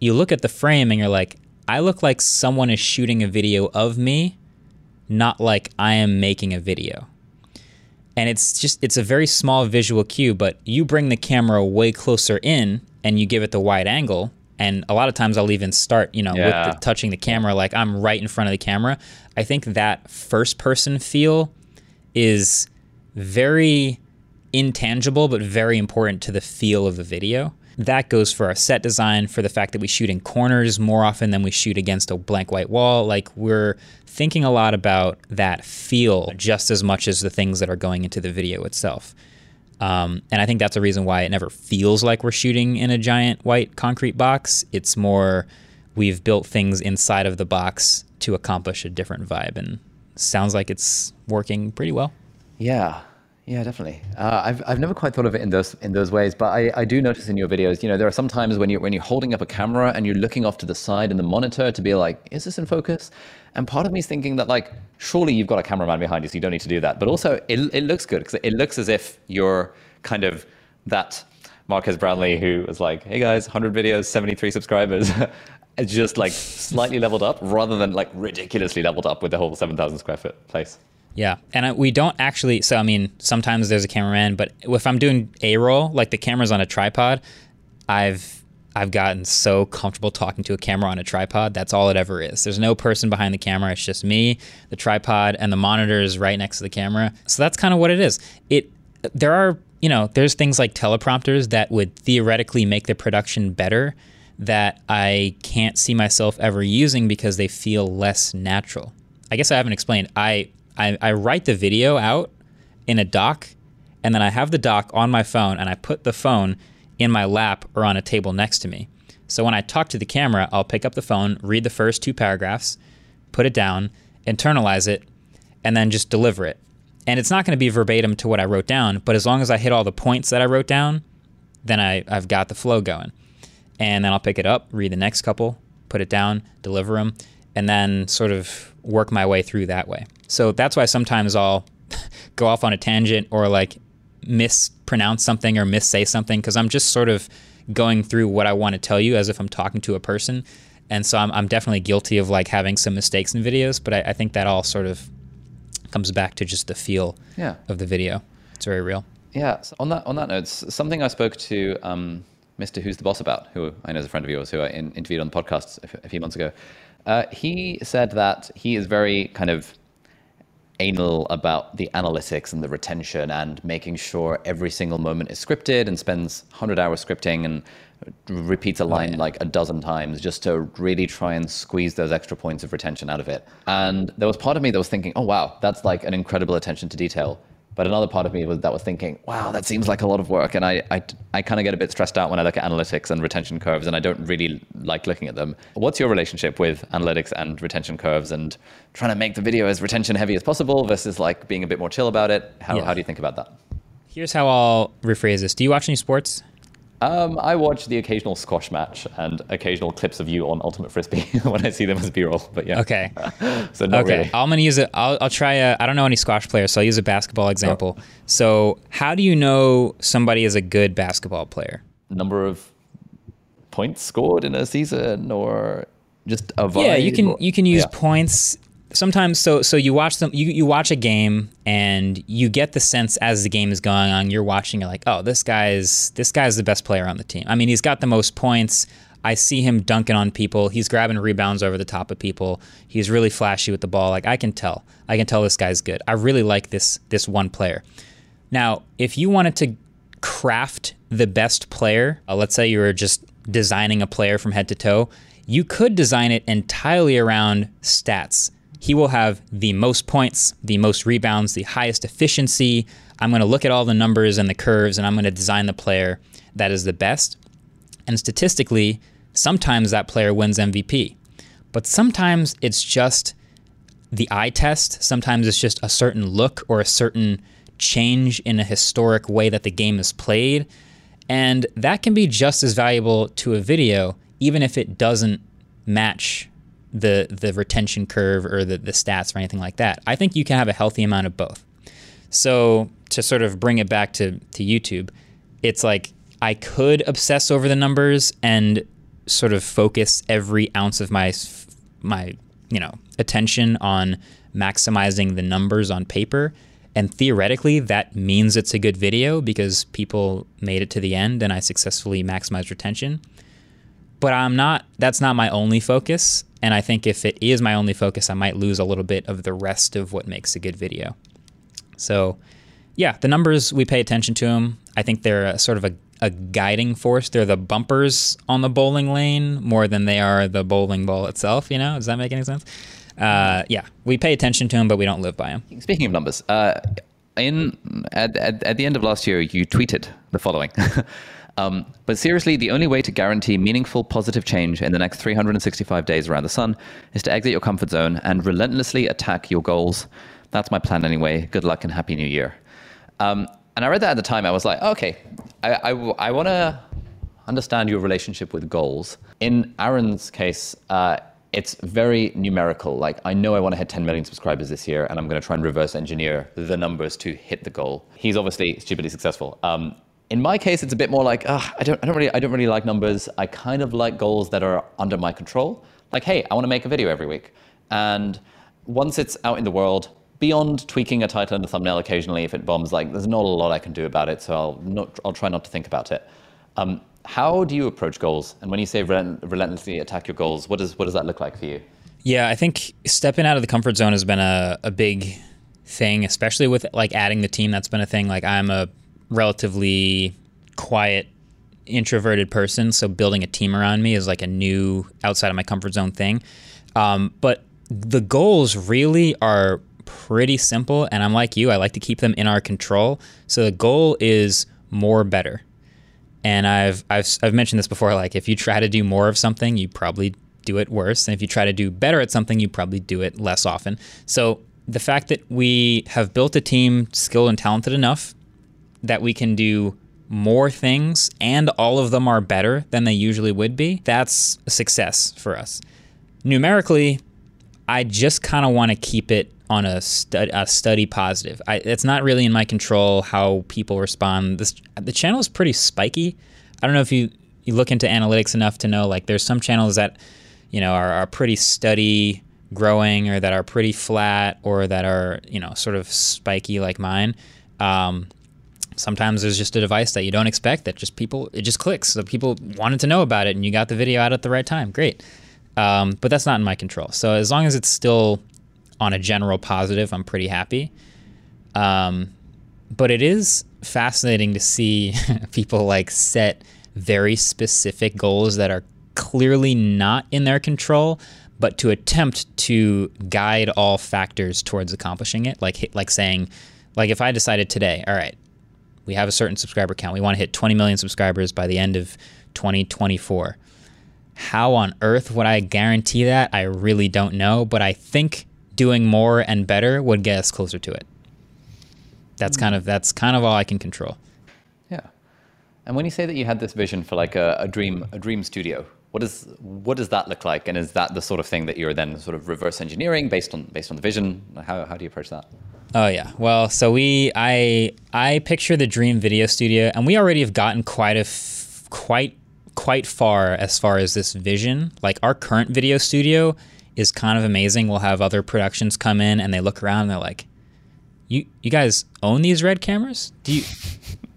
you look at the frame and you're like i look like someone is shooting a video of me not like i am making a video and it's just it's a very small visual cue but you bring the camera way closer in and you give it the wide angle and a lot of times I'll even start, you know, yeah. with the, touching the camera like I'm right in front of the camera. I think that first person feel is very intangible but very important to the feel of the video. That goes for our set design, for the fact that we shoot in corners more often than we shoot against a blank white wall. Like we're thinking a lot about that feel just as much as the things that are going into the video itself. Um, and I think that's a reason why it never feels like we're shooting in a giant white concrete box. It's more we've built things inside of the box to accomplish a different vibe, and sounds like it's working pretty well. Yeah, yeah, definitely. Uh, I've I've never quite thought of it in those in those ways, but I, I do notice in your videos, you know, there are some times when you when you're holding up a camera and you're looking off to the side in the monitor to be like, is this in focus? And part of me is thinking that like, surely you've got a cameraman behind you, so you don't need to do that. But also, it it looks good because it looks as if you're kind of that Marques Brownlee who was like, hey guys, 100 videos, 73 subscribers. it's just like slightly leveled up rather than like ridiculously leveled up with the whole 7,000 square foot place. Yeah, and I, we don't actually. So I mean, sometimes there's a cameraman, but if I'm doing a roll, like the camera's on a tripod, I've I've gotten so comfortable talking to a camera on a tripod. That's all it ever is. There's no person behind the camera. It's just me, the tripod, and the monitor is right next to the camera. So that's kind of what it is. It there are you know there's things like teleprompters that would theoretically make the production better that I can't see myself ever using because they feel less natural. I guess I haven't explained. I, I, I write the video out in a doc, and then I have the doc on my phone, and I put the phone in my lap or on a table next to me. So when I talk to the camera, I'll pick up the phone, read the first two paragraphs, put it down, internalize it, and then just deliver it. And it's not going to be verbatim to what I wrote down, but as long as I hit all the points that I wrote down, then I, I've got the flow going. And then I'll pick it up, read the next couple, put it down, deliver them, and then sort of work my way through that way. So that's why sometimes I'll go off on a tangent or like mispronounce something or missay something because I'm just sort of going through what I want to tell you as if I'm talking to a person. And so I'm, I'm definitely guilty of like having some mistakes in videos, but I, I think that all sort of comes back to just the feel Yeah. of the video. It's very real. Yeah. So on that on that note, something I spoke to um, Mr. Who's the Boss about, who I know is a friend of yours, who I in, interviewed on the podcast a, f- a few months ago. Uh, he said that he is very kind of anal about the analytics and the retention and making sure every single moment is scripted and spends 100 hours scripting and repeats a oh, line like a dozen times just to really try and squeeze those extra points of retention out of it. And there was part of me that was thinking, oh, wow, that's like an incredible attention to detail. But another part of me was that was thinking, wow, that seems like a lot of work. And I, I, I kind of get a bit stressed out when I look at analytics and retention curves, and I don't really like looking at them. What's your relationship with analytics and retention curves and trying to make the video as retention heavy as possible versus like being a bit more chill about it? How, Yeah. how do you think about that? Here's how I'll rephrase this. Do you watch any sports? Um, I watch the occasional squash match and occasional clips of you on Ultimate Frisbee when I see them as B-roll. But yeah, Okay. so not okay. really. I'm gonna use it. I'll, I'll try a. I don't know any squash players, so I'll use a basketball example. So, how do you know somebody is a good basketball player? Number of points scored in a season, or just a vibe. Yeah, you can you can use Yeah. points. Sometimes, so so you watch them. You you watch a game and you get the sense as the game is going on. You're watching it like, oh, this guy's this guy's the best player on the team. I mean, he's got the most points. I see him dunking on people. He's grabbing rebounds over the top of people. He's really flashy with the ball. Like I can tell. I can tell this guy's good. I really like this this one player. Now, if you wanted to craft the best player, uh, let's say you were just designing a player from head to toe, you could design it entirely around stats. He will have the most points, the most rebounds, the highest efficiency. I'm going to look at all the numbers and the curves and I'm going to design the player that is the best. And statistically, sometimes that player wins MVP. But sometimes it's just the eye test. Sometimes it's just a certain look or a certain change in a historic way that the game is played. And that can be just as valuable to a video, even if it doesn't match the the retention curve or the, the stats or anything like that. I think you can have a healthy amount of both. So to sort of bring it back to, to YouTube, it's like I could obsess over the numbers and sort of focus every ounce of my my you know attention on maximizing the numbers on paper and theoretically that means it's a good video because people made it to the end and I successfully maximized retention but I'm not that's not my only focus and I think if it is my only focus I might lose a little bit of the rest of what makes a good video. So yeah the numbers we pay attention to them I think they're a, sort of a, a guiding force. They're the bumpers on the bowling lane more than they are the bowling ball itself you know? Does that make any sense? Uh, yeah we pay attention to them but we don't live by them Speaking of numbers, uh, in at, at, at the end of last year, you tweeted the following. um, but seriously, the only way to guarantee meaningful positive change in the next 365 days around the sun is to exit your comfort zone and relentlessly attack your goals. That's my plan anyway. Good luck and happy new year. Um, and I read that at the time. I was like, okay, I, I, I want to understand your relationship with goals. In Arun's case, uh, it's very numerical. Like, I know I want to hit 10 million subscribers this year, and I'm going to try and reverse engineer the numbers to hit the goal. He's obviously stupidly successful. Um, in my case, it's a bit more like, I don't, I don't really, I don't really like numbers. I kind of like goals that are under my control. Like, hey, I want to make a video every week, and once it's out in the world, beyond tweaking a title and a thumbnail occasionally, if it bombs, like, there's not a lot I can do about it. So I'll not, I'll try not to think about it. Um, how do you approach goals? And when you say relent- relentlessly attack your goals, what does what does that look like for you? Yeah, I think stepping out of the comfort zone has been a, a big thing, especially with like adding the team. That's been a thing. Like I'm a relatively quiet introverted person, so building a team around me is like a new outside of my comfort zone thing. Um, but the goals really are pretty simple, and I'm like you, I like to keep them in our control. So the goal is more better. And I've I've I've mentioned this before. Like if you try to do more of something, you probably do it worse, and if you try to do better at something, you probably do it less often. So the fact that we have built a team skilled and talented enough that we can do more things and all of them are better than they usually would be, that's a success for us. Numerically, I just kind of want to keep it on a, stud, a study positive. I, it's not really in my control how people respond. This the channel is pretty spiky. I don't know if you you look into analytics enough to know like there's some channels that you know are, are pretty steady growing or that are pretty flat or that are you know sort of spiky like mine. Um, sometimes there's just a device that you don't expect that just people it just clicks. So people wanted to know about it and you got the video out at the right time. Great. Um, but that's not in my control. So as long as it's still on a general positive, I'm pretty happy. Um, but it is fascinating to see people like set very specific goals that are clearly not in their control, but to attempt to guide all factors towards accomplishing it. Like like saying, like if I decided today, all right, we have a certain subscriber count, we want to hit 20 million subscribers by the end of 2024. How on earth would I guarantee that? I really don't know, but I think doing more and better would get us closer to it. That's hmm. kind of that's kind of all I can control. Yeah. And when you say that you had this vision for like a, a dream a dream studio, what does what does that look like? And is that the sort of thing that you're then sort of reverse engineering based on based on the vision? How how do you approach that? Oh yeah. Well, so we I I picture the dream video studio, and we already have gotten quite a f- quite quite far as far as this vision. Like our current video studio is kind of amazing. We'll have other productions come in and they look around and they're like, "You you guys own these red cameras? Do you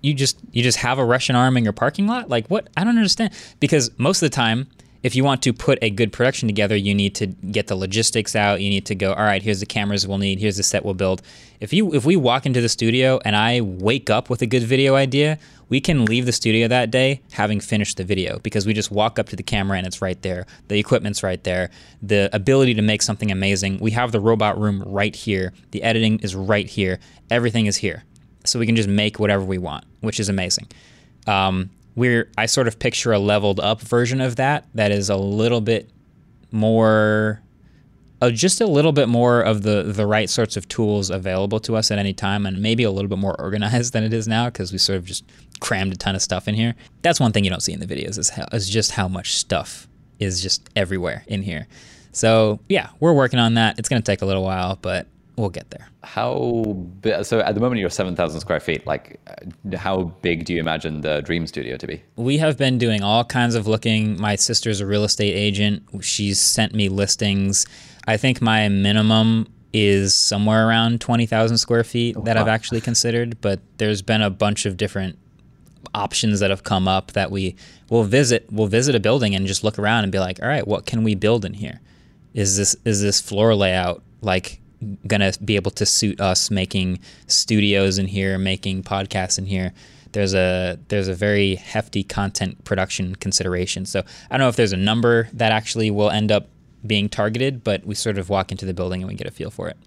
you just you just have a Russian arm in your parking lot? Like what? I don't understand." Because most of the time if you want to put a good production together, you need to get the logistics out. You need to go, all right, here's the cameras we'll need, here's the set we'll build. If you if we walk into the studio and I wake up with a good video idea, we can leave the studio that day having finished the video because we just walk up to the camera and it's right there. The equipment's right there. The ability to make something amazing. We have the robot room right here. The editing is right here. Everything is here. So we can just make whatever we want, which is amazing. Um, we're I sort of picture a leveled up version of that that is a little bit more uh, just a little bit more of the the right sorts of tools available to us at any time and maybe a little bit more organized than it is now because we sort of just crammed a ton of stuff in here. That's one thing you don't see in the videos is, how, is just how much stuff is just everywhere in here. So yeah we're working on that. It's going to take a little while but we'll get there. How so at the moment you're 7,000 square feet. Like, how big do you imagine the Dream Studio to be? We have been doing all kinds of looking. My sister's a real estate agent. She's sent me listings. I think my minimum is somewhere around 20,000 square feet oh, that wow. I've actually considered, but there's been a bunch of different options that have come up that we will visit we'll visit a building and just look around and be like all right what can we build in here is this is this floor layout like gonna be able to suit us making studios in here, making podcasts in here. There's a there's a very hefty content production consideration. So I don't know if there's a number that actually will end up being targeted, but we sort of walk into the building and we get a feel for it.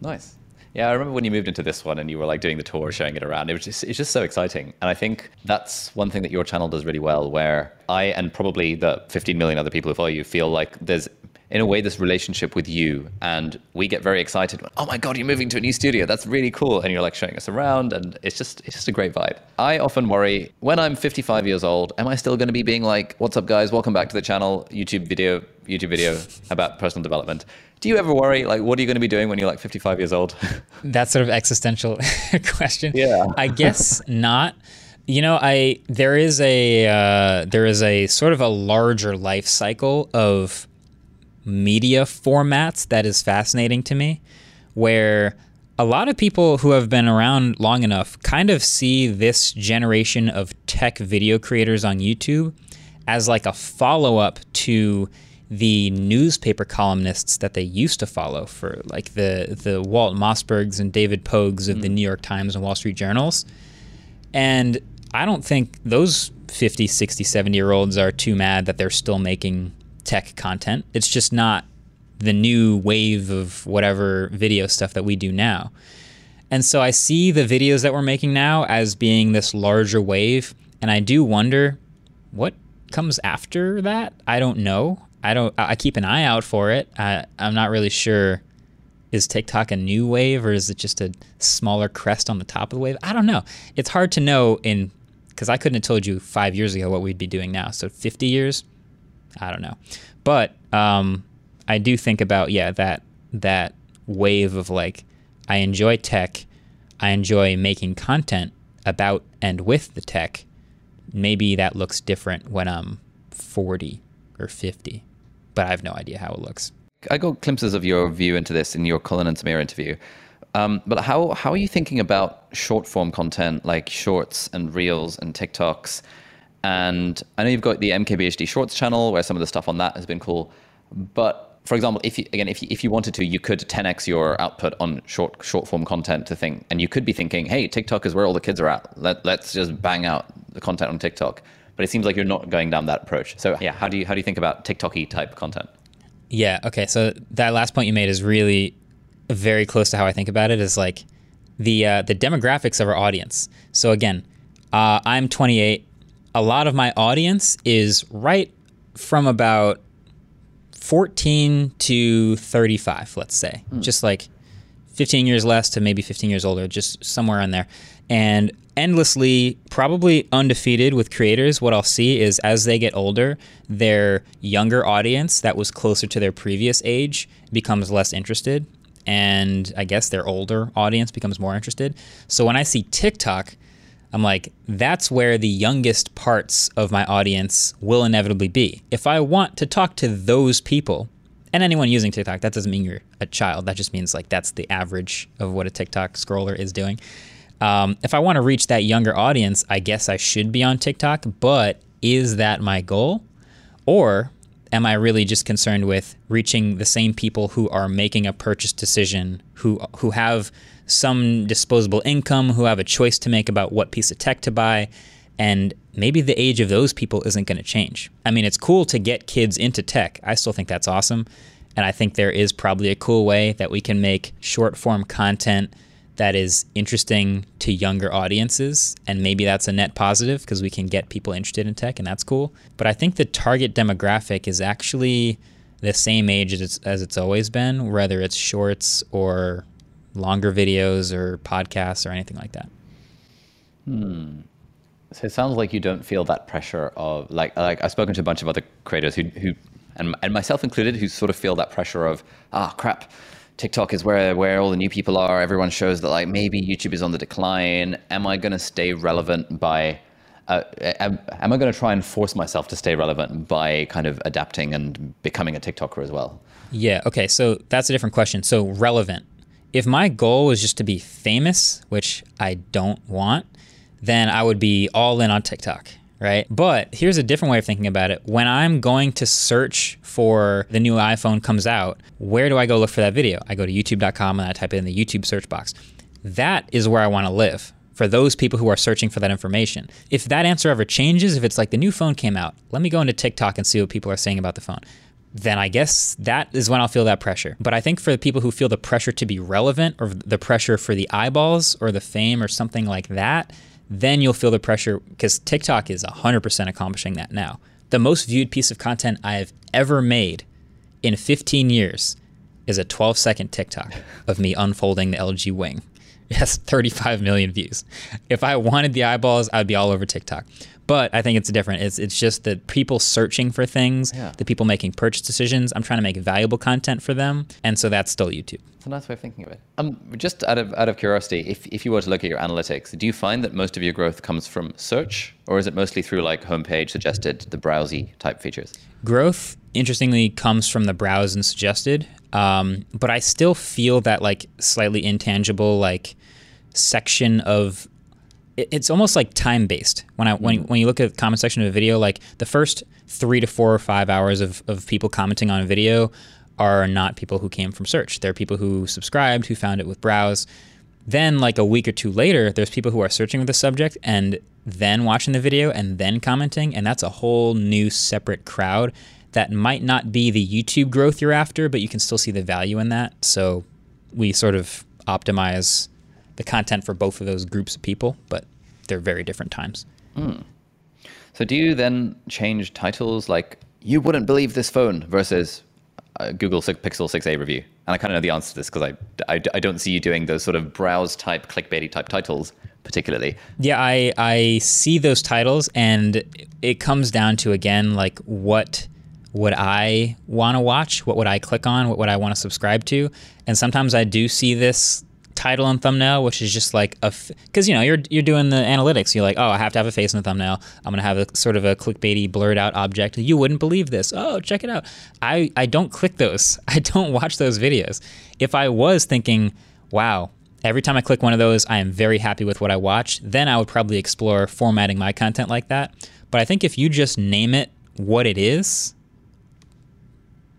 Nice. Yeah, I remember when you moved into this one and you were like doing the tour, showing it around. It was just it's just so exciting. And I think that's one thing that your channel does really well, where I and probably the 15 million other people who follow you feel like there's in a way this relationship with you. And we get very excited when, oh my god you're moving to a new studio. That's really cool. And you're like showing us around and it's just it's just a great vibe. I often worry when i'm 55 years old am i still going to be being like what's up guys? Welcome back to the channel. Youtube video youtube video about personal development. Do you ever worry like what are you going to be doing when you're like 55 years old? That sort of existential question. Yeah. I guess not. You know, I there is a uh, there is a sort of a larger life cycle of media formats that is fascinating to me, where a lot of people who have been around long enough kind of see this generation of tech video creators on YouTube as like a follow up to the newspaper columnists that they used to follow for like the the Walt Mossbergs and David Pogues of mm. the New York Times and Wall Street Journals. And I don't think those 50, 60, 70 year olds are too mad that they're still making tech content. It's just not the new wave of whatever video stuff that we do now. And so I see the videos that we're making now as being this larger wave. And I do wonder what comes after that. I don't know. I don't, I keep an eye out for it. I, I'm not really sure. Is TikTok a new wave or is it just a smaller crest on the top of the wave? I don't know. It's hard to know in, because I couldn't have told you five years ago what we'd be doing now. So 50 years, I don't know. But um, I do think about, yeah, that, that wave of like, I enjoy tech. I enjoy making content about and with the tech. Maybe that looks different when I'm 40 or 50, but I have no idea how it looks. I got glimpses of your view into this in your Colin and Samir interview. Um, but how, how are you thinking about short form content like shorts and reels and TikToks? And I know you've got the MKBHD Shorts channel where some of the stuff on that has been cool. But for example, if you again, if you, if you wanted to, you could 10x your output on short short form content to think, and you could be thinking, hey, TikTok is where all the kids are at. Let let's just bang out the content on TikTok. But it seems like you're not going down that approach. So yeah, how do you how do you think about TikToky type content? Yeah. Okay. So that last point you made is really very close to how I think about it. Is like the uh, the demographics of our audience. So again, uh, I'm 28. A lot of my audience is right from about 14 to 35, let's say, mm. just like 15 years less to maybe 15 years older, just somewhere in there. And endlessly, probably undefeated with creators, what I'll see is as they get older, their younger audience that was closer to their previous age becomes less interested. And I guess their older audience becomes more interested. So when I see TikTok, I'm like, that's where the youngest parts of my audience will inevitably be. If I want to talk to those people, and anyone using TikTok, that doesn't mean you're a child. That just means like that's the average of what a TikTok scroller is doing. Um, if I want to reach that younger audience, I guess I should be on TikTok, but is that my goal? Or am I really just concerned with reaching the same people who are making a purchase decision, who who have some disposable income, who have a choice to make about what piece of tech to buy. And maybe the age of those people isn't going to change. I mean, it's cool to get kids into tech. I still think that's awesome. And I think there is probably a cool way that we can make short form content that is interesting to younger audiences. And maybe that's a net positive because we can get people interested in tech, and that's cool. But I think the target demographic is actually the same age as it's, as it's always been, whether it's shorts or longer videos or podcasts or anything like that. Hmm. So it sounds like you don't feel that pressure of like like I've spoken to a bunch of other creators who who and and myself included who sort of feel that pressure of ah crap. TikTok is where where all the new people are. Everyone shows that like maybe YouTube is on the decline. Am I going to stay relevant by uh, am, am I going to try and force myself to stay relevant by kind of adapting and becoming a TikToker as well? Yeah. Okay. So that's a different question. So relevant if my goal was just to be famous, which I don't want, then I would be all in on TikTok, right? But here's a different way of thinking about it. When I'm going to search for the new iPhone comes out, where do I go look for that video? I go to youtube.com and I type it in the YouTube search box. That is where I want to live for those people who are searching for that information. If that answer ever changes, if it's like the new phone came out, let me go into TikTok and see what people are saying about the phone then I guess that is when I'll feel that pressure. But I think for the people who feel the pressure to be relevant or the pressure for the eyeballs or the fame or something like that, then you'll feel the pressure because TikTok is 100% accomplishing that now. The most viewed piece of content I have ever made in 15 years is a 12 second TikTok of me unfolding the LG wing. It has 35 million views. If I wanted the eyeballs, I'd be all over TikTok. But I think it's different. It's it's just the people searching for things, yeah. the people making purchase decisions. I'm trying to make valuable content for them, and so that's still YouTube. It's a nice way of thinking of it. Um, just out of out of curiosity, if if you were to look at your analytics, do you find that most of your growth comes from search, or is it mostly through like homepage suggested, the browsy type features? Growth, interestingly, comes from the browse and suggested. Um, but I still feel that like slightly intangible like section of it's almost like time based. When I when, mm-hmm. when you look at the comment section of a video, like the first three to four or five hours of, of people commenting on a video are not people who came from search. They're people who subscribed, who found it with browse. Then, like a week or two later, there's people who are searching with the subject, and then watching the video and then commenting, and that's a whole new separate crowd that might not be the YouTube growth you're after, but you can still see the value in that. So we sort of optimize the content for both of those groups of people, but they're very different times. Mm. So do you then change titles like "You wouldn't believe this phone" versus Google Pixel 6a review? And I kind of know the answer to this because I, I, I don't see you doing those sort of browse type clickbaity type titles particularly. Yeah, I I see those titles, and it comes down to again like what would I want to watch? What would I click on? What would I want to subscribe to? And sometimes I do see this title and thumbnail, which is just like a because you know you're you're doing the analytics. You're like, oh, I have to have a face in the thumbnail. I'm gonna have a sort of a clickbaity, blurred out object. You wouldn't believe this. Oh, check it out. I I don't click those. I don't watch those videos. If I was thinking, wow, every time I click one of those, I am very happy with what I watch. Then I would probably explore formatting my content like that. But I think if you just name it what it is,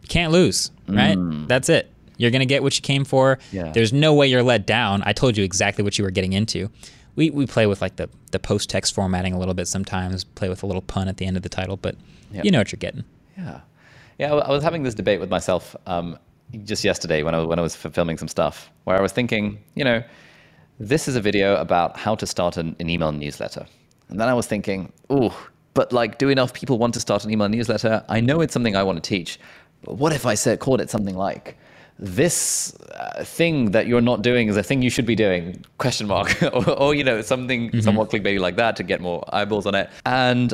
you can't lose, right? Mm. That's it. You're going to get what you came for. Yeah. There's no way you're let down. I told you exactly what you were getting into. We, we play with like the, the post text formatting a little bit sometimes, play with a little pun at the end of the title, but yep. you know what you're getting. Yeah. Yeah, I was having this debate with myself um, just yesterday when I, when I was filming some stuff where I was thinking, you know, this is a video about how to start an, an email newsletter. And then I was thinking, ooh, but like, do enough people want to start an email newsletter? I know it's something I want to teach, but what if I said, called it something like, this uh, thing that you're not doing is a thing you should be doing? Question mark. Or, or, you know something mm-hmm. somewhat clickbaity like that to get more eyeballs on it. And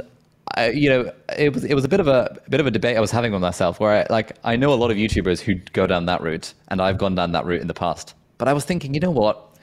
I, you know it was it was a bit of a, a bit of a debate I was having with myself where I, like I know a lot of YouTubers who go down that route and I've gone down that route in the past. But I was thinking you know what?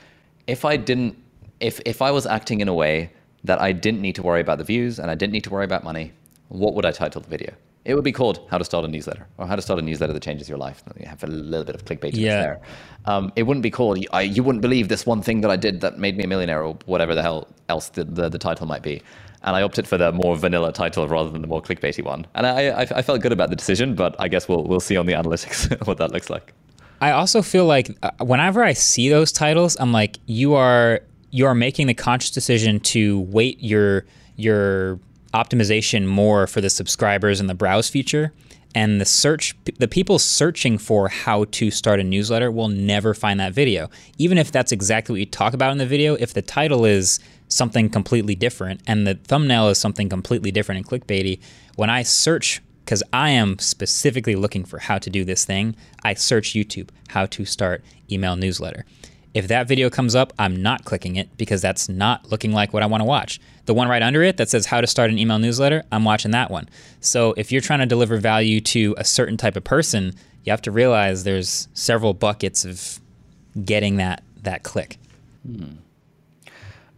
If I didn't if if I was acting in a way that I didn't need to worry about the views and I didn't need to worry about money what would I title the video it would be called "How to Start a Newsletter" or "How to Start a Newsletter That Changes Your Life." You have a little bit of clickbait yeah. there. Um, it wouldn't be called I, "You wouldn't believe this one thing that I did that made me a millionaire" or whatever the hell else the, the, the title might be. And I opted for the more vanilla title rather than the more clickbaity one. And I, I, I felt good about the decision, but I guess we'll we'll see on the analytics what that looks like. I also feel like uh, whenever I see those titles, I'm like, you are you are making the conscious decision to weight your your optimization more for the subscribers and the browse feature and the search the people searching for how to start a newsletter will never find that video even if that's exactly what you talk about in the video if the title is something completely different and the thumbnail is something completely different and clickbaity when i search because i am specifically looking for how to do this thing i search youtube how to start email newsletter if that video comes up, I'm not clicking it because that's not looking like what I want to watch. The one right under it that says how to start an email newsletter, I'm watching that one. So if you're trying to deliver value to a certain type of person, you have to realize there's several buckets of getting that that click. Hmm.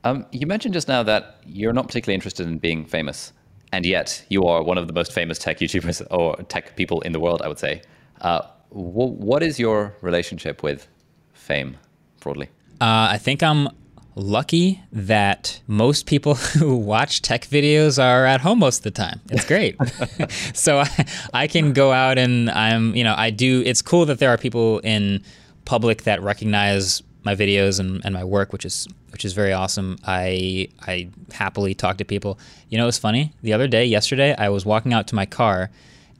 Um, you mentioned just now that you're not particularly interested in being famous, and yet you are one of the most famous tech YouTubers or tech people in the world, I would say. Uh, wh- what is your relationship with fame? broadly? Uh, I think I'm lucky that most people who watch tech videos are at home most of the time. It's great. so I, I can go out and I'm, you know, I do. It's cool that there are people in public that recognize my videos and, and my work, which is which is very awesome. I I happily talk to people. You know, it was funny. The other day, yesterday, I was walking out to my car,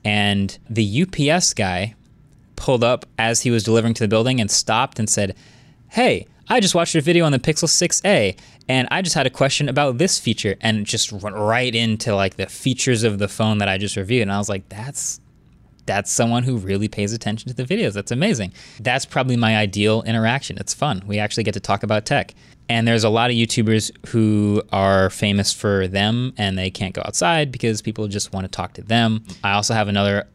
and the UPS guy pulled up as he was delivering to the building and stopped and said, hey, I just watched a video on the Pixel 6a and I just had a question about this feature and just went right into like the features of the phone that I just reviewed. And I was like, that's that's someone who really pays attention to the videos. That's amazing. That's probably my ideal interaction. It's fun. We actually get to talk about tech. And there's a lot of YouTubers who are famous for them and they can't go outside because people just want to talk to them. I also have another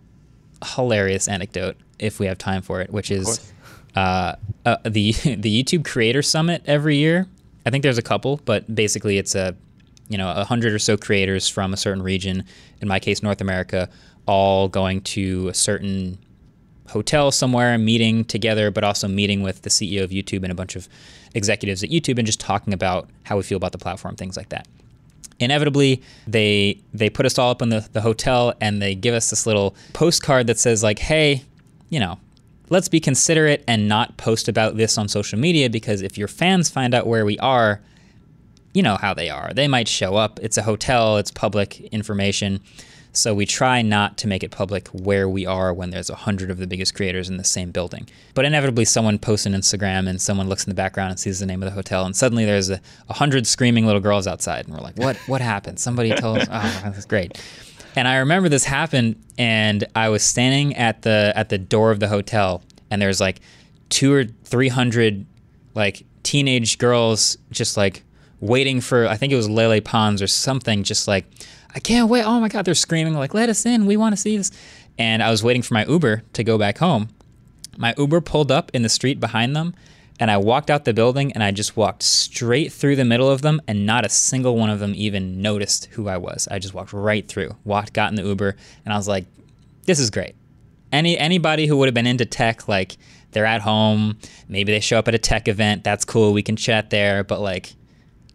hilarious anecdote if we have time for it, which is uh, uh, the the YouTube Creator Summit every year. I think there's a couple, but basically it's a you know a hundred or so creators from a certain region. In my case, North America, all going to a certain hotel somewhere, meeting together, but also meeting with the CEO of YouTube and a bunch of executives at YouTube, and just talking about how we feel about the platform, things like that. Inevitably, they they put us all up in the, the hotel and they give us this little postcard that says like, "Hey, you know, let's be considerate and not post about this on social media because if your fans find out where we are, you know how they are. They might show up. It's a hotel, it's public information. So we try not to make it public where we are when there's a hundred of the biggest creators in the same building. But inevitably, someone posts on Instagram and someone looks in the background and sees the name of the hotel, and suddenly there's a, hundred screaming little girls outside, and we're like, "What? What happened? Somebody told us." Oh, that's great. And I remember this happened, and I was standing at the at the door of the hotel, and there's like two or three hundred like teenage girls just like waiting for I think it was Lele Pons or something, just like I can't wait. Oh my God, they're screaming, like, let us in. We want to see this. And I was waiting for my Uber to go back home. My Uber pulled up in the street behind them, and I walked out the building and I just walked straight through the middle of them, and not a single one of them even noticed who I was. I just walked right through, walked, got in the Uber, and I was like, this is great. Any anybody who would have been into tech, like they're at home, maybe they show up at a tech event, that's cool, we can chat there, but like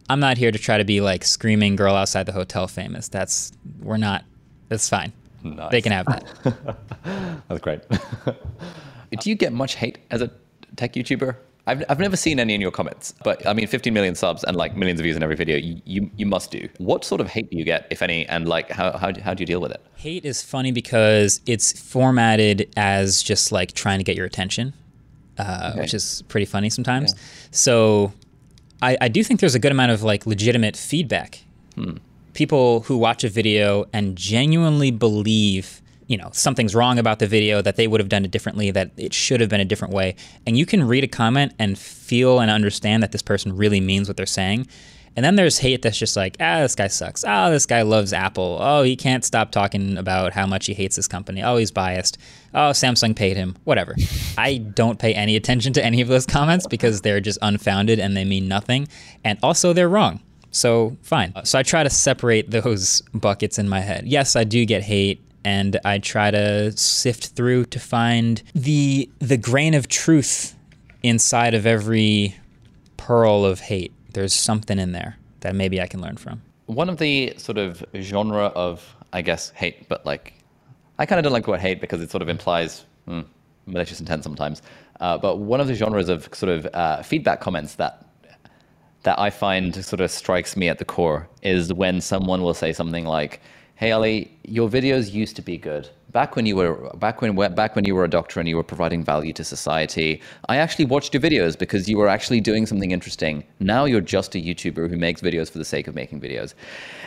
I'm not here to try to be like screaming girl outside the hotel famous. That's we're not. That's fine. Nice. They can have that. That's great. Do you get much hate as a tech YouTuber? I've, I've never seen any in your comments, but I mean, 15 million subs and like millions of views in every video, you, you, must do. What sort of hate do you get, if any, and like how, how, how do you deal with it? Hate is funny because it's formatted as just like trying to get your attention, uh, okay. which is pretty funny sometimes. Yeah. So I, I do think there's a good amount of like legitimate feedback. Hmm. People who watch a video and genuinely believe you know something's wrong about the video that they would have done it differently that it should have been a different way and you can read a comment and feel and understand that this person really means what they're saying and then there's hate that's just like, ah, this guy sucks. Oh, this guy loves Apple. Oh, he can't stop talking about how much he hates this company. Oh, he's biased. Oh, Samsung paid him. Whatever. I don't pay any attention to any of those comments because they're just unfounded and they mean nothing. And also, they're wrong. So, fine. So, I try to separate those buckets in my head. Yes, I do get hate and I try to sift through to find the the grain of truth inside of every pearl of hate there's something in there that maybe I can learn from. One of the sort of genre of, I guess, hate, but like, I kind of don't like the word hate because it sort of implies hmm, malicious intent sometimes. Uh, but one of the genres of sort of uh, feedback comments that that I find sort of strikes me at the core is when someone will say something like, "Hey Ali, your videos used to be good, back when you were back when back when you were a doctor and you were providing value to society i actually watched your videos because you were actually doing something interesting. Now you're just a youtuber who makes videos for the sake of making videos.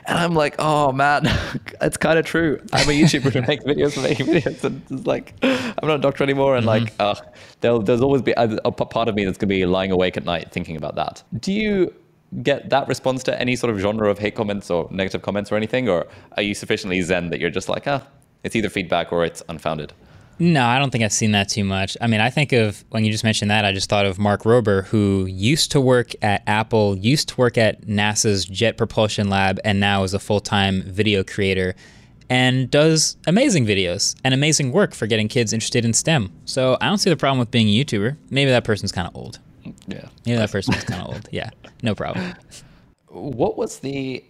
And i'm like oh man it's kind of true. I'm a youtuber who makes videos for making videos. And it's like i'm not a doctor anymore. And mm-hmm. like uh, there'll, there's always be a, a part of me that's going to be lying awake at night thinking about that. Do you get that response to any sort of genre of hate comments or negative comments or anything or are you sufficiently zen that you're just like ah it's either feedback or it's unfounded. No, I don't think I've seen that too much. I mean, I think of when you just mentioned that, I just thought of Mark Rober, who used to work at Apple, used to work at NASA's Jet Propulsion Lab, and now is a full time video creator and does amazing videos and amazing work for getting kids interested in STEM. So I don't see the problem with being a YouTuber. Maybe that person's kind of old. Yeah. Maybe that person's kind of old. Yeah, no problem. What was the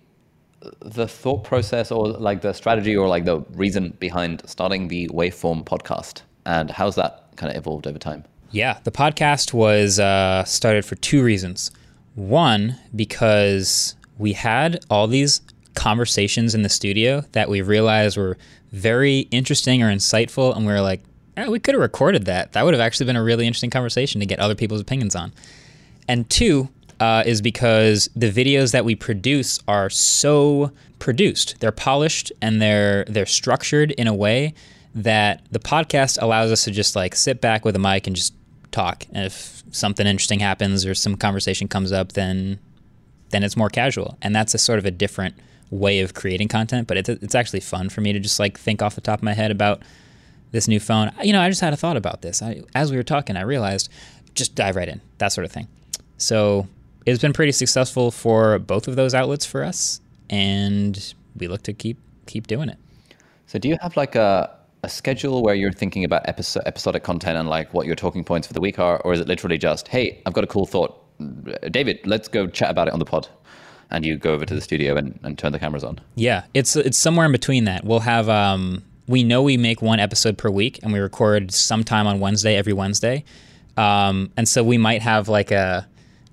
the thought process or like the strategy or like the reason behind starting the Waveform podcast and how's that kind of evolved over time? Yeah, the podcast was uh, started for two reasons. One, because we had all these conversations in the studio that we realized were very interesting or insightful, and we were like, eh, we could have recorded that. That would have actually been a really interesting conversation to get other people's opinions on. And two, uh, is because the videos that we produce are so produced. They're polished and they're they're structured in a way that the podcast allows us to just like sit back with a mic and just talk. And if something interesting happens or some conversation comes up, then then it's more casual. And that's a sort of a different way of creating content. But it's it's actually fun for me to just like think off the top of my head about this new phone. You know, I just had a thought about this. I, as we were talking, I realized just dive right in, that sort of thing. So it's been pretty successful for both of those outlets for us, and we look to keep keep doing it. So, do you have like a a schedule where you're thinking about episode, episodic content and like what your talking points for the week are, or is it literally just, hey, I've got a cool thought, David, let's go chat about it on the pod, and you go over to the studio and, and turn the cameras on? Yeah, it's it's somewhere in between that. We'll have um, we know we make one episode per week, and we record sometime on Wednesday every Wednesday, um, and so we might have like a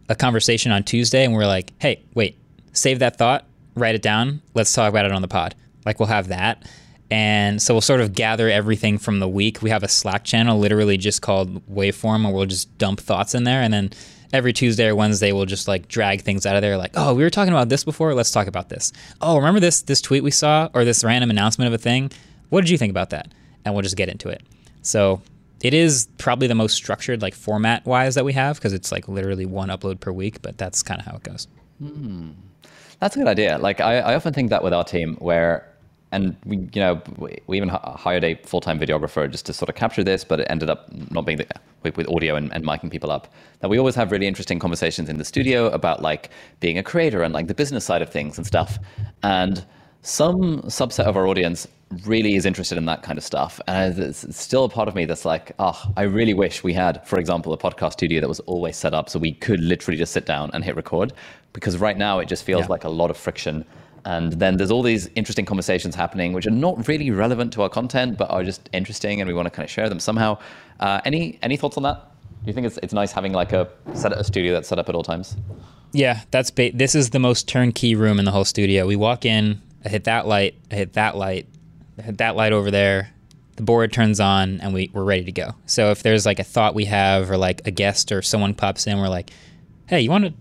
a conversation on Tuesday and we're like, hey, wait, save that thought, write it down. Let's talk about it on the pod. Like we'll have that. And so we'll sort of gather everything from the week. We have a Slack channel literally just called Waveform, and we'll just dump thoughts in there. And then every Tuesday or Wednesday, we'll just like drag things out of there. Like, oh, we were talking about this before. Let's talk about this. Oh, remember this this tweet we saw or this random announcement of a thing? What did you think about that? And we'll just get into it. So it is probably the most structured, like format wise, that we have because it's like literally one upload per week. But that's kind of how it goes. Mm. That's a good idea. Like I, I often think that with our team, where and we, you know, we even hired a full-time videographer just to sort of capture this, but it ended up not being the, with, with audio and, and miking people up. That we always have really interesting conversations in the studio about like being a creator and like the business side of things and stuff. And some subset of our audience really is interested in that kind of stuff. And it's still a part of me that's like, oh, I really wish we had, for example, a podcast studio that was always set up so we could literally just sit down and hit record. Because right now it just feels yeah. like a lot of friction and then there's all these interesting conversations happening, which are not really relevant to our content, but are just interesting, and we want to kind of share them somehow. Uh, any any thoughts on that? Do you think it's it's nice having like a set a studio that's set up at all times? Yeah, that's ba- this is the most turnkey room in the whole studio. We walk in, I hit that light, I hit that light, that light over there. The board turns on, and we we're ready to go. So if there's like a thought we have, or like a guest or someone pops in, we're like, "Hey, you want to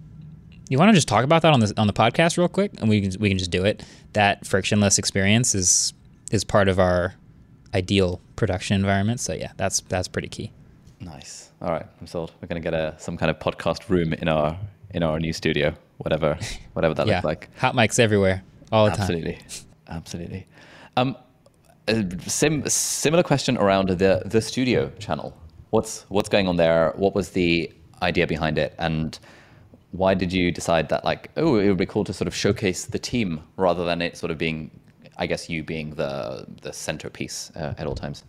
you want to just talk about that on the on the podcast real quick, and we can we can just do it. That frictionless experience is is part of our ideal production environment. So yeah, that's that's pretty key. Nice. All right, I'm sold. We're gonna get a some kind of podcast room in our in our new studio, whatever whatever that yeah. looks like. Hot mics everywhere, all the Absolutely. time. Absolutely. Absolutely. Um, sim, similar question around the the studio channel. What's what's going on there? What was the idea behind it? And why did you decide that like oh it would be cool to sort of showcase the team rather than it sort of being i guess you being the the centerpiece uh, at all times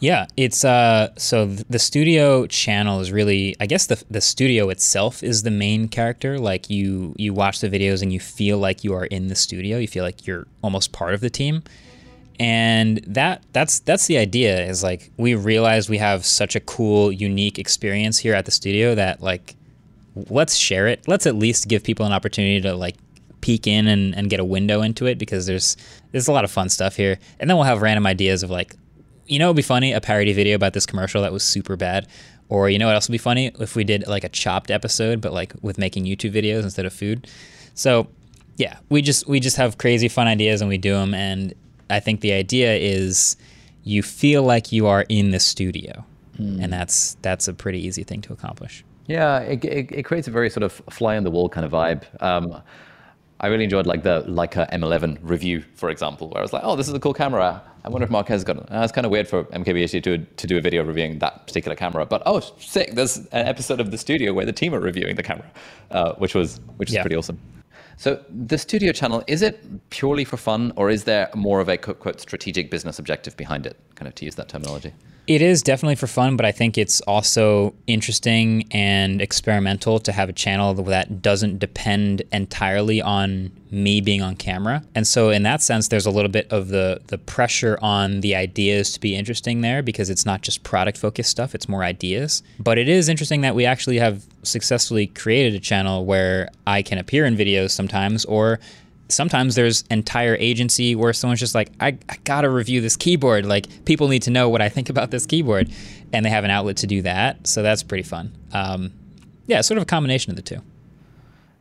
yeah it's uh so the studio channel is really i guess the the studio itself is the main character like you you watch the videos and you feel like you are in the studio you feel like you're almost part of the team and that that's that's the idea is like we realized we have such a cool unique experience here at the studio that like let's share it. Let's at least give people an opportunity to like peek in and, and get a window into it because there's there's a lot of fun stuff here. And then we'll have random ideas of like, you know, it'd be funny a parody video about this commercial that was super bad. Or you know what else would be funny if we did like a chopped episode, but like with making YouTube videos instead of food. So yeah, we just we just have crazy fun ideas and we do them. And I think the idea is you feel like you are in the studio, mm. and that's that's a pretty easy thing to accomplish. Yeah, it, it, it, creates a very sort of fly on the wall kind of vibe. Um, I really enjoyed like the Leica M11 review, for example, where I was like, oh, this is a cool camera. I wonder if Mark has got it. Uh, it's kind of weird for MKBHD to, to do a video reviewing that particular camera, but oh, sick! There's an episode of the studio where the team are reviewing the camera, uh, which was which is yeah. pretty awesome. So the studio channel is it purely for fun, or is there more of a quote, quote strategic business objective behind it? Kind of to use that terminology. It is definitely for fun, but I think it's also interesting and experimental to have a channel that doesn't depend entirely on me being on camera. And so in that sense there's a little bit of the the pressure on the ideas to be interesting there because it's not just product focused stuff, it's more ideas. But it is interesting that we actually have successfully created a channel where I can appear in videos sometimes or sometimes there's entire agency where someone's just like I, I gotta review this keyboard. Like people need to know what i think about this keyboard. And they have an outlet to do that. So that's pretty fun. Um, yeah sort of a combination of the two.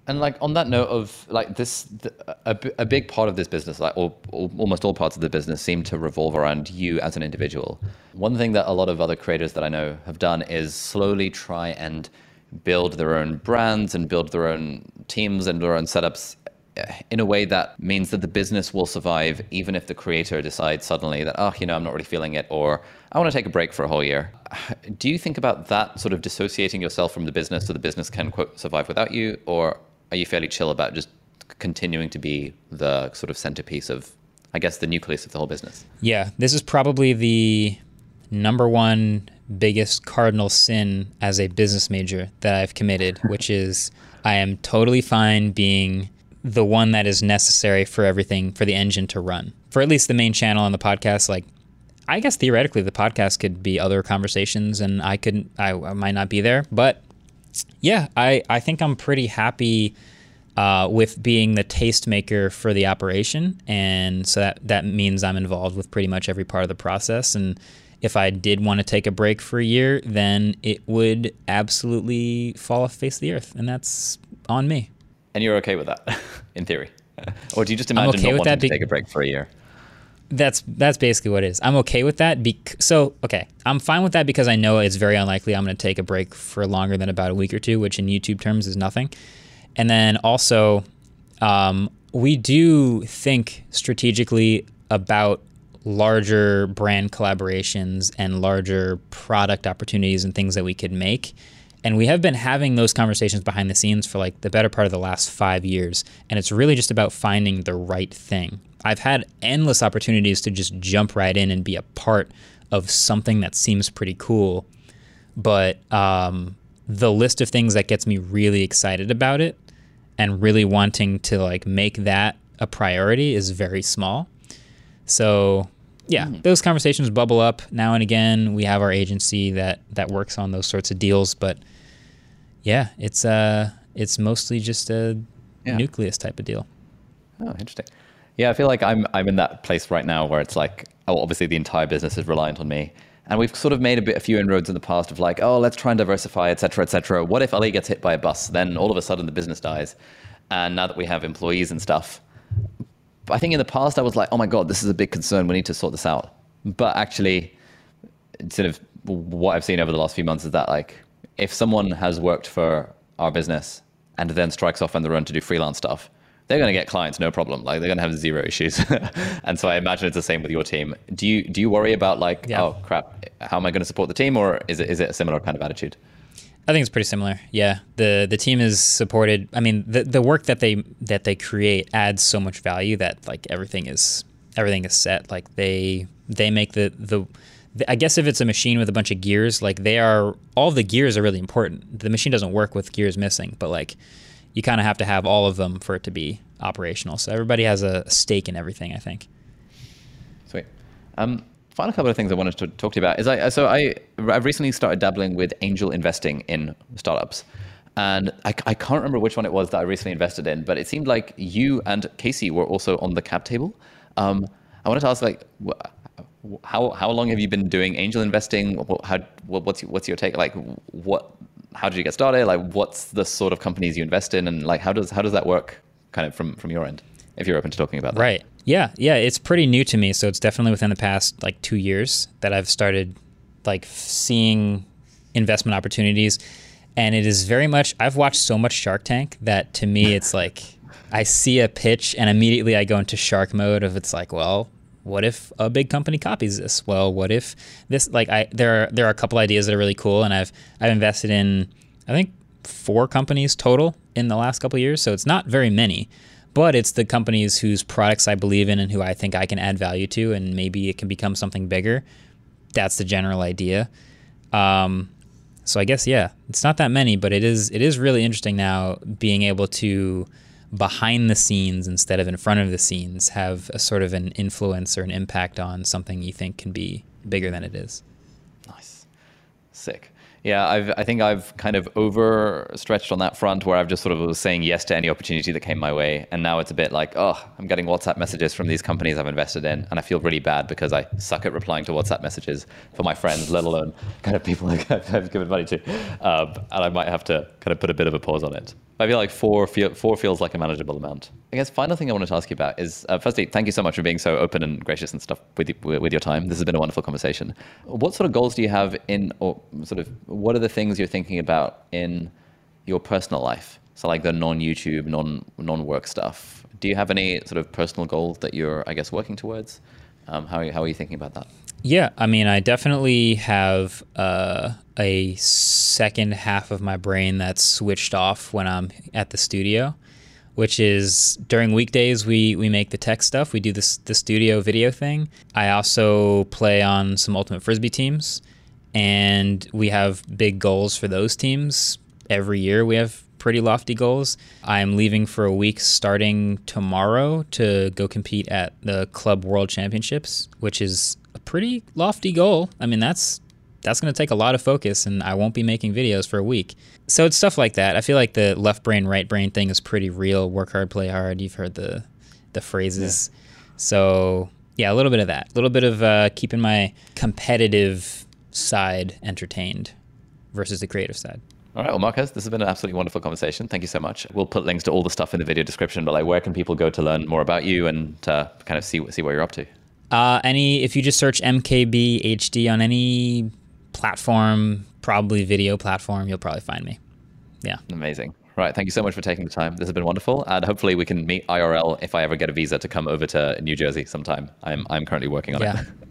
And like on that note of like this a, a big part of this business like or, or, almost all parts of the business seem to revolve around you as an individual. One thing that a lot of other creators that i know have done is slowly try and build their own brands and build their own teams and their own setups Uh, in a way that means that the business will survive even if the creator decides suddenly that oh you know i'm not really feeling it or i want to take a break for a whole year. Do you think about that sort of dissociating yourself from the business so the business can quote survive without you? Or are you fairly chill about just continuing to be the sort of centerpiece of i guess the nucleus of the whole business? Yeah this is probably the number one biggest cardinal sin as a business major that i've committed which is i am totally fine being the one that is necessary for everything for the engine to run. For at least the main channel on the podcast, like I guess theoretically the podcast could be other conversations and I couldn't I, I might not be there, but yeah, I I think I'm pretty happy uh, with being the tastemaker for the operation, and so that that means I'm involved with pretty much every part of the process. And if I did want to take a break for a year, then it would absolutely fall off the face of the earth, and that's on me. And you're okay with that, in theory, or do you just imagine okay not wanting to be- take a break for a year? That's that's basically what it is. I'm okay with that. Bec- so okay, I'm fine with that because I know it's very unlikely I'm going to take a break for longer than about a week or two, which in YouTube terms is nothing. And then also, um, we do think strategically about larger brand collaborations and larger product opportunities and things that we could make. And we have been having those conversations behind the scenes for like the better part of the last five years. And it's really just about finding the right thing. I've had endless opportunities to just jump right in and be a part of something that seems pretty cool. But um, the list of things that gets me really excited about it and really wanting to like make that a priority is very small. So yeah, those conversations bubble up now and again. We have our agency that that works on those sorts of deals, but yeah, it's uh it's mostly just a Yeah. nucleus type of deal. Oh, interesting. Yeah, I feel like I'm I'm in that place right now where it's like, oh, obviously the entire business is reliant on me, and we've sort of made a bit a few inroads in the past of like, oh, let's try and diversify, et cetera, et cetera. What if Ali gets hit by a bus? Then all of a sudden the business dies, and now that we have employees and stuff, I think in the past I was like, oh my god, this is a big concern. We need to sort this out. But actually, sort of what I've seen over the last few months is that like if someone has worked for our business and then strikes off on their own to do freelance stuff, they're going to get clients no problem. Like they're going to have zero issues. and so I imagine it's the same with your team. Do you do you worry about like Yeah. oh crap, how am I going to support the team, or is it is it a similar kind of attitude? I think it's pretty similar. Yeah, the the team is supported. I mean, the the work that they that they create adds so much value that like everything is everything is set. Like they they make the the. I guess if it's a machine with a bunch of gears, like they are, all the gears are really important. The machine doesn't work with gears missing, but like you kind of have to have all of them for it to be operational. So everybody has a stake in everything. I think. Sweet. Um, final couple of things I wanted to talk to you about is I so I I've recently started dabbling with angel investing in startups, and I, I can't remember which one it was that I recently invested in, but it seemed like you and Casey were also on the cap table. Um, I wanted to ask like. How how long have you been doing angel investing? How what's your, what's your take? Like what? How did you get started? Like what's the sort of companies you invest in, and like how does how does that work? Kind of from from your end, if you're open to talking about that. Right. Yeah. Yeah. It's pretty new to me. So it's definitely within the past like two years that I've started like seeing investment opportunities. And it is very much, I've watched so much Shark Tank that to me, it's like I see a pitch and immediately I go into shark mode of it's like, well, what if a big company copies this? Well, what if this like I there are there are a couple ideas that are really cool and I've I've invested in I think four companies total in the last couple years, so it's not very many. But it's the companies whose products I believe in and who I think I can add value to, and maybe it can become something bigger. That's the general idea. Um, so I guess yeah, it's not that many, but it is it is really interesting now being able to behind the scenes instead of in front of the scenes have a sort of an influence or an impact on something you think can be bigger than it is. Nice. Sick. Yeah, I've, I think I've kind of overstretched on that front where I've just sort of was saying yes to any opportunity that came my way. And now it's a bit like, oh, I'm getting WhatsApp messages from these companies I've invested in. And I feel really bad because I suck at replying to WhatsApp messages for my friends, let alone kind of people I've given money to. Um, and I might have to kind of put a bit of a pause on it. I feel like four, feel, four feels like a manageable amount. I guess final thing I wanted to ask you about is, uh, firstly, thank you so much for being so open and gracious and stuff with, with your time. This has been a wonderful conversation. What sort of goals do you have in, or sort of, what are the things you're thinking about in your personal life? So like the non-YouTube, non, non-work stuff. Do you have any sort of personal goals that you're, I guess, working towards? Um, how, are you, how are you thinking about that? Yeah, I mean, I definitely have uh, a second half of my brain that's switched off when I'm at the studio, which is during weekdays we we make the tech stuff. We do this the studio video thing. I also play on some ultimate frisbee teams, and we have big goals for those teams every year. We have pretty lofty goals. I'm leaving for a week starting tomorrow to go compete at the Club World Championships, which is a pretty lofty goal. I mean, that's that's going to take a lot of focus and I won't be making videos for a week. So it's stuff like that. I feel like the left brain, right brain thing is pretty real. Work hard, play hard. You've heard the the phrases. Yeah. So yeah, a little bit of that. A little bit of uh, keeping my competitive side entertained versus the creative side. All right, well, Marques, this has been an absolutely wonderful conversation. Thank you so much. We'll put links to all the stuff in the video description, but like, where can people go to learn more about you and uh, kind of see see what you're up to? Uh, any, if you just search MKB HD on any platform, probably video platform, you'll probably find me. Yeah. Amazing. Right. Thank you so much for taking the time. This has been wonderful, and hopefully we can meet IRL if I ever get a visa to come over to New Jersey sometime. I'm I'm currently working on yeah. it.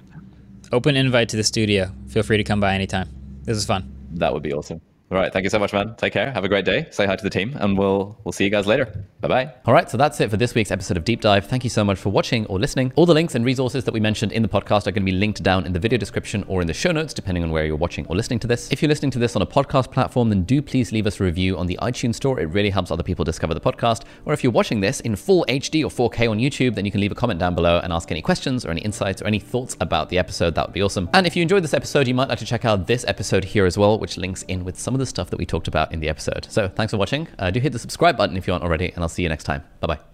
Open invite to the studio. Feel free to come by anytime. This is fun. That would be awesome. All right. Thank you so much, man. Take care. Have a great day. Say hi to the team, and we'll we'll see you guys later. Bye bye. All right. So that's it for this week's episode of Deep Dive. Thank you so much for watching or listening. All the links and resources that we mentioned in the podcast are going to be linked down in the video description or in the show notes, depending on where you're watching or listening to this. If you're listening to this on a podcast platform, then do please leave us a review on the iTunes store. It really helps other people discover the podcast. Or if you're watching this in full HD or 4K on YouTube, then you can leave a comment down below and ask any questions or any insights or any thoughts about the episode. That would be awesome. And if you enjoyed this episode, you might like to check out this episode here as well, which links in with some of the stuff that we talked about in the episode. So thanks for watching. Uh, do hit the subscribe button if you aren't already, and I'll see you next time. Bye bye.